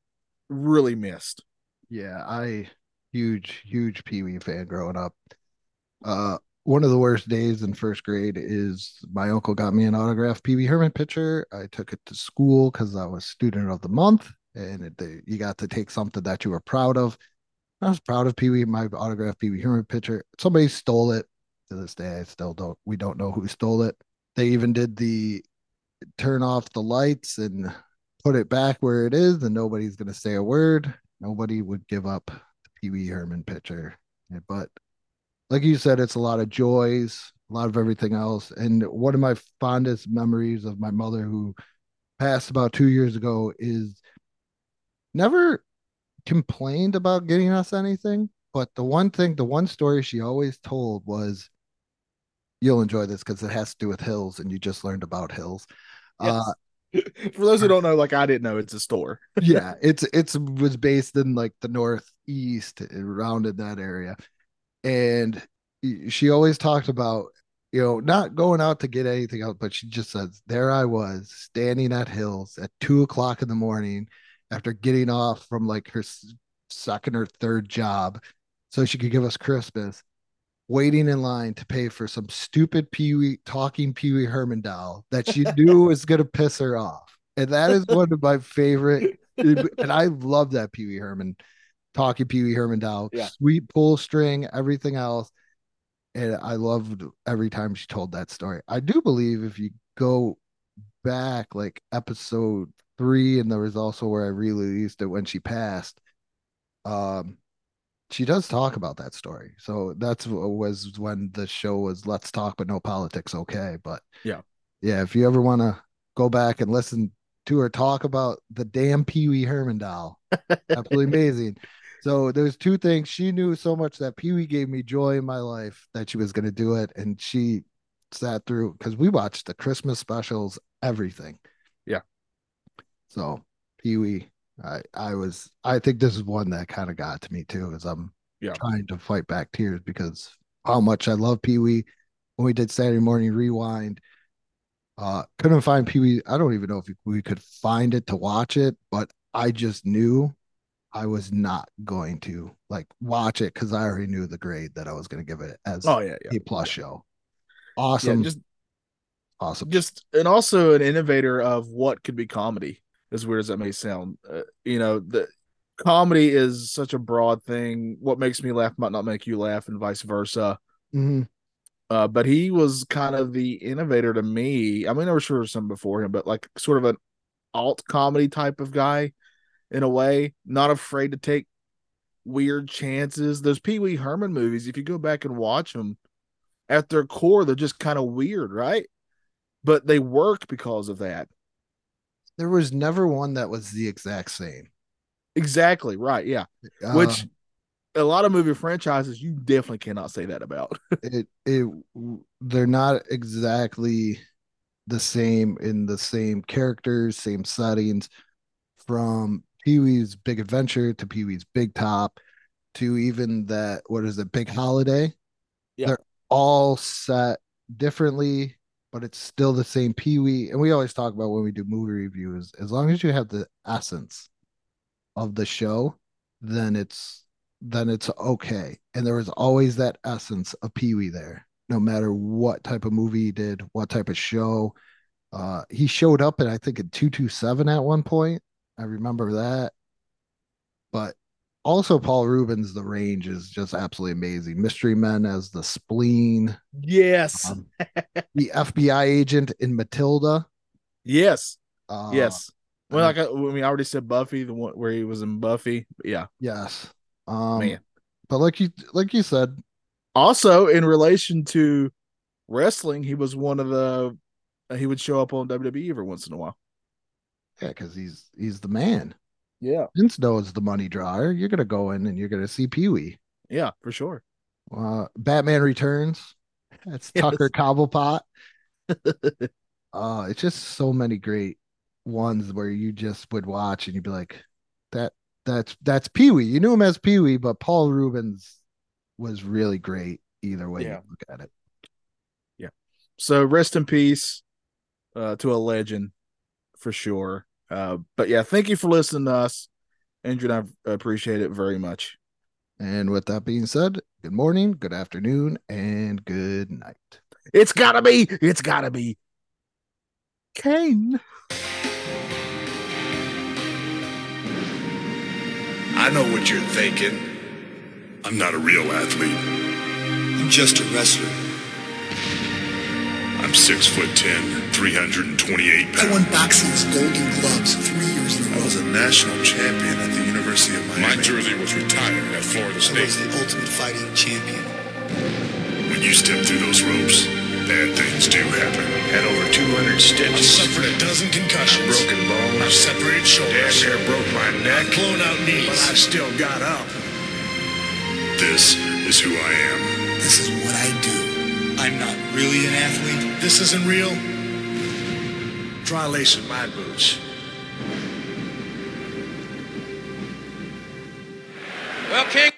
really missed. Yeah, I huge, huge Pee Wee fan growing up. Uh, one of the worst days in first grade is my uncle got me an autographed Wee Herman picture. I took it to school because I was student of the month, and it, they, you got to take something that you were proud of. I was proud of Pee Wee, my autographed Pee Wee Herman picture. Somebody stole it. To this day, I still don't. We don't know who stole it. They even did the turn off the lights and put it back where it is, and nobody's gonna say a word. Nobody would give up the Pee Wee Herman picture. But like you said, it's a lot of joys, a lot of everything else. And one of my fondest memories of my mother, who passed about two years ago, is never complained about getting us anything. But the one thing, the one story she always told was, you'll enjoy this because it has to do with hills, and you just learned about hills. Uh, For those who don't know, like I didn't know, it's a store. yeah, it's it's was based in like the northeast around in that area. And she always talked about, you know, not going out to get anything else, but she just says, There I was standing at Hills at two o'clock in the morning after getting off from like her second or third job so she could give us Christmas, waiting in line to pay for some stupid Pee Wee talking Pee Wee Herman doll that she knew was going to piss her off. And that is one of my favorite. And I love that Pee Wee Herman talking Pee Wee Herman doll, Yeah. sweet pull string, everything else. And I loved every time she told that story. I do believe if you go back like episode three, and there was also where I released it when she passed. Um, she does talk about that story. So that's what was when the show was Let's Talk But No Politics. Okay. But Yeah. yeah, if you ever want to go back and listen to her talk about the damn Pee Wee Herman doll, absolutely amazing. So there's two things. She knew so much that Pee Wee gave me joy in my life that she was going to do it. And she sat through because we watched the Christmas specials, everything. Yeah. So Pee Wee, I, I was, I think this is one that kind of got to me too, as I'm Yeah. trying to fight back tears because how much I love Pee Wee. When we did Saturday Morning Rewind, uh, couldn't find Pee Wee. I don't even know if we could find it to watch it, but I just knew I was not going to like watch it because I already knew the grade that I was going to give it as Oh yeah, yeah. a plus show. Yeah, Awesome, just awesome. just and also an innovator of what could be comedy as weird as that may sound uh, you know the comedy is such a broad thing what makes me laugh might not make you laugh and vice versa Mhm. uh, but he was kind of the innovator to me i mean there were sure some before him but like sort of an alt comedy type of guy in a way not afraid to take weird chances those pee-wee herman movies if you go back and watch them at their core, they're just kind of weird, right? But they work because of that. There was never one that was the exact same. Exactly right. Yeah. Uh, Which a lot of movie franchises you definitely cannot say that about. it it they're not exactly the same in the same characters, same settings. From Pee Wee's Big Adventure to Pee Wee's Big Top to even that what is it, Big Holiday? Yeah. They're all set differently, but it's still the same Pee Wee. And we always talk about when we do movie reviews, as long as you have the essence of the show, then it's then it's okay. And there was always that essence of Pee Wee there, no matter what type of movie he did, what type of show. Uh, he showed up in I think in two two seven at one point. I remember that. But also Paul Reubens, the range is just absolutely amazing. Mystery Men as the spleen, yes. um, the FBI agent in Matilda. yes. Uh, yes. Well, like I, I mean, I already said Buffy, the one where he was in Buffy. Yeah. yes. Um, Man. but like you like you said, Also, in relation to wrestling, he was one of the he would show up on WWE every once in a while. Yeah, because he's he's the man. Yeah. Vince knows the money drawer. You're gonna go in and you're gonna see Pee Wee. Yeah, for sure. Uh, Batman Returns. That's Yes. Tucker Cobblepot. uh, it's just so many great ones where you just would watch and you'd be like, that that's that's Pee Wee. You knew him as Pee Wee, but Paul Reubens was really great either way Yeah. you look at it. Yeah. So rest in peace uh, to a legend for sure. Uh, but yeah, thank you for listening to us. Andrew and I appreciate it very much. And with that being said, good morning, good afternoon, and good night. It's gotta be, it's gotta be Kane. I know what you're thinking. I'm not a real athlete. I'm just a wrestler. I'm six foot ten, 328 I pounds. won boxing's Golden Gloves three years in a row. I was a national champion at the University of Miami. My jersey was retired at Florida State. I was the ultimate fighting champion. When you step through those ropes, bad things do happen. Had over 200 stitches. I stitches. suffered a dozen concussions. broken bones. I've separated shoulders. Damn near broke my neck. blown out knees. But I still got up. This is who I am. This is what I do. I'm not really an athlete. This isn't real. Try lacing my boots. Well, King,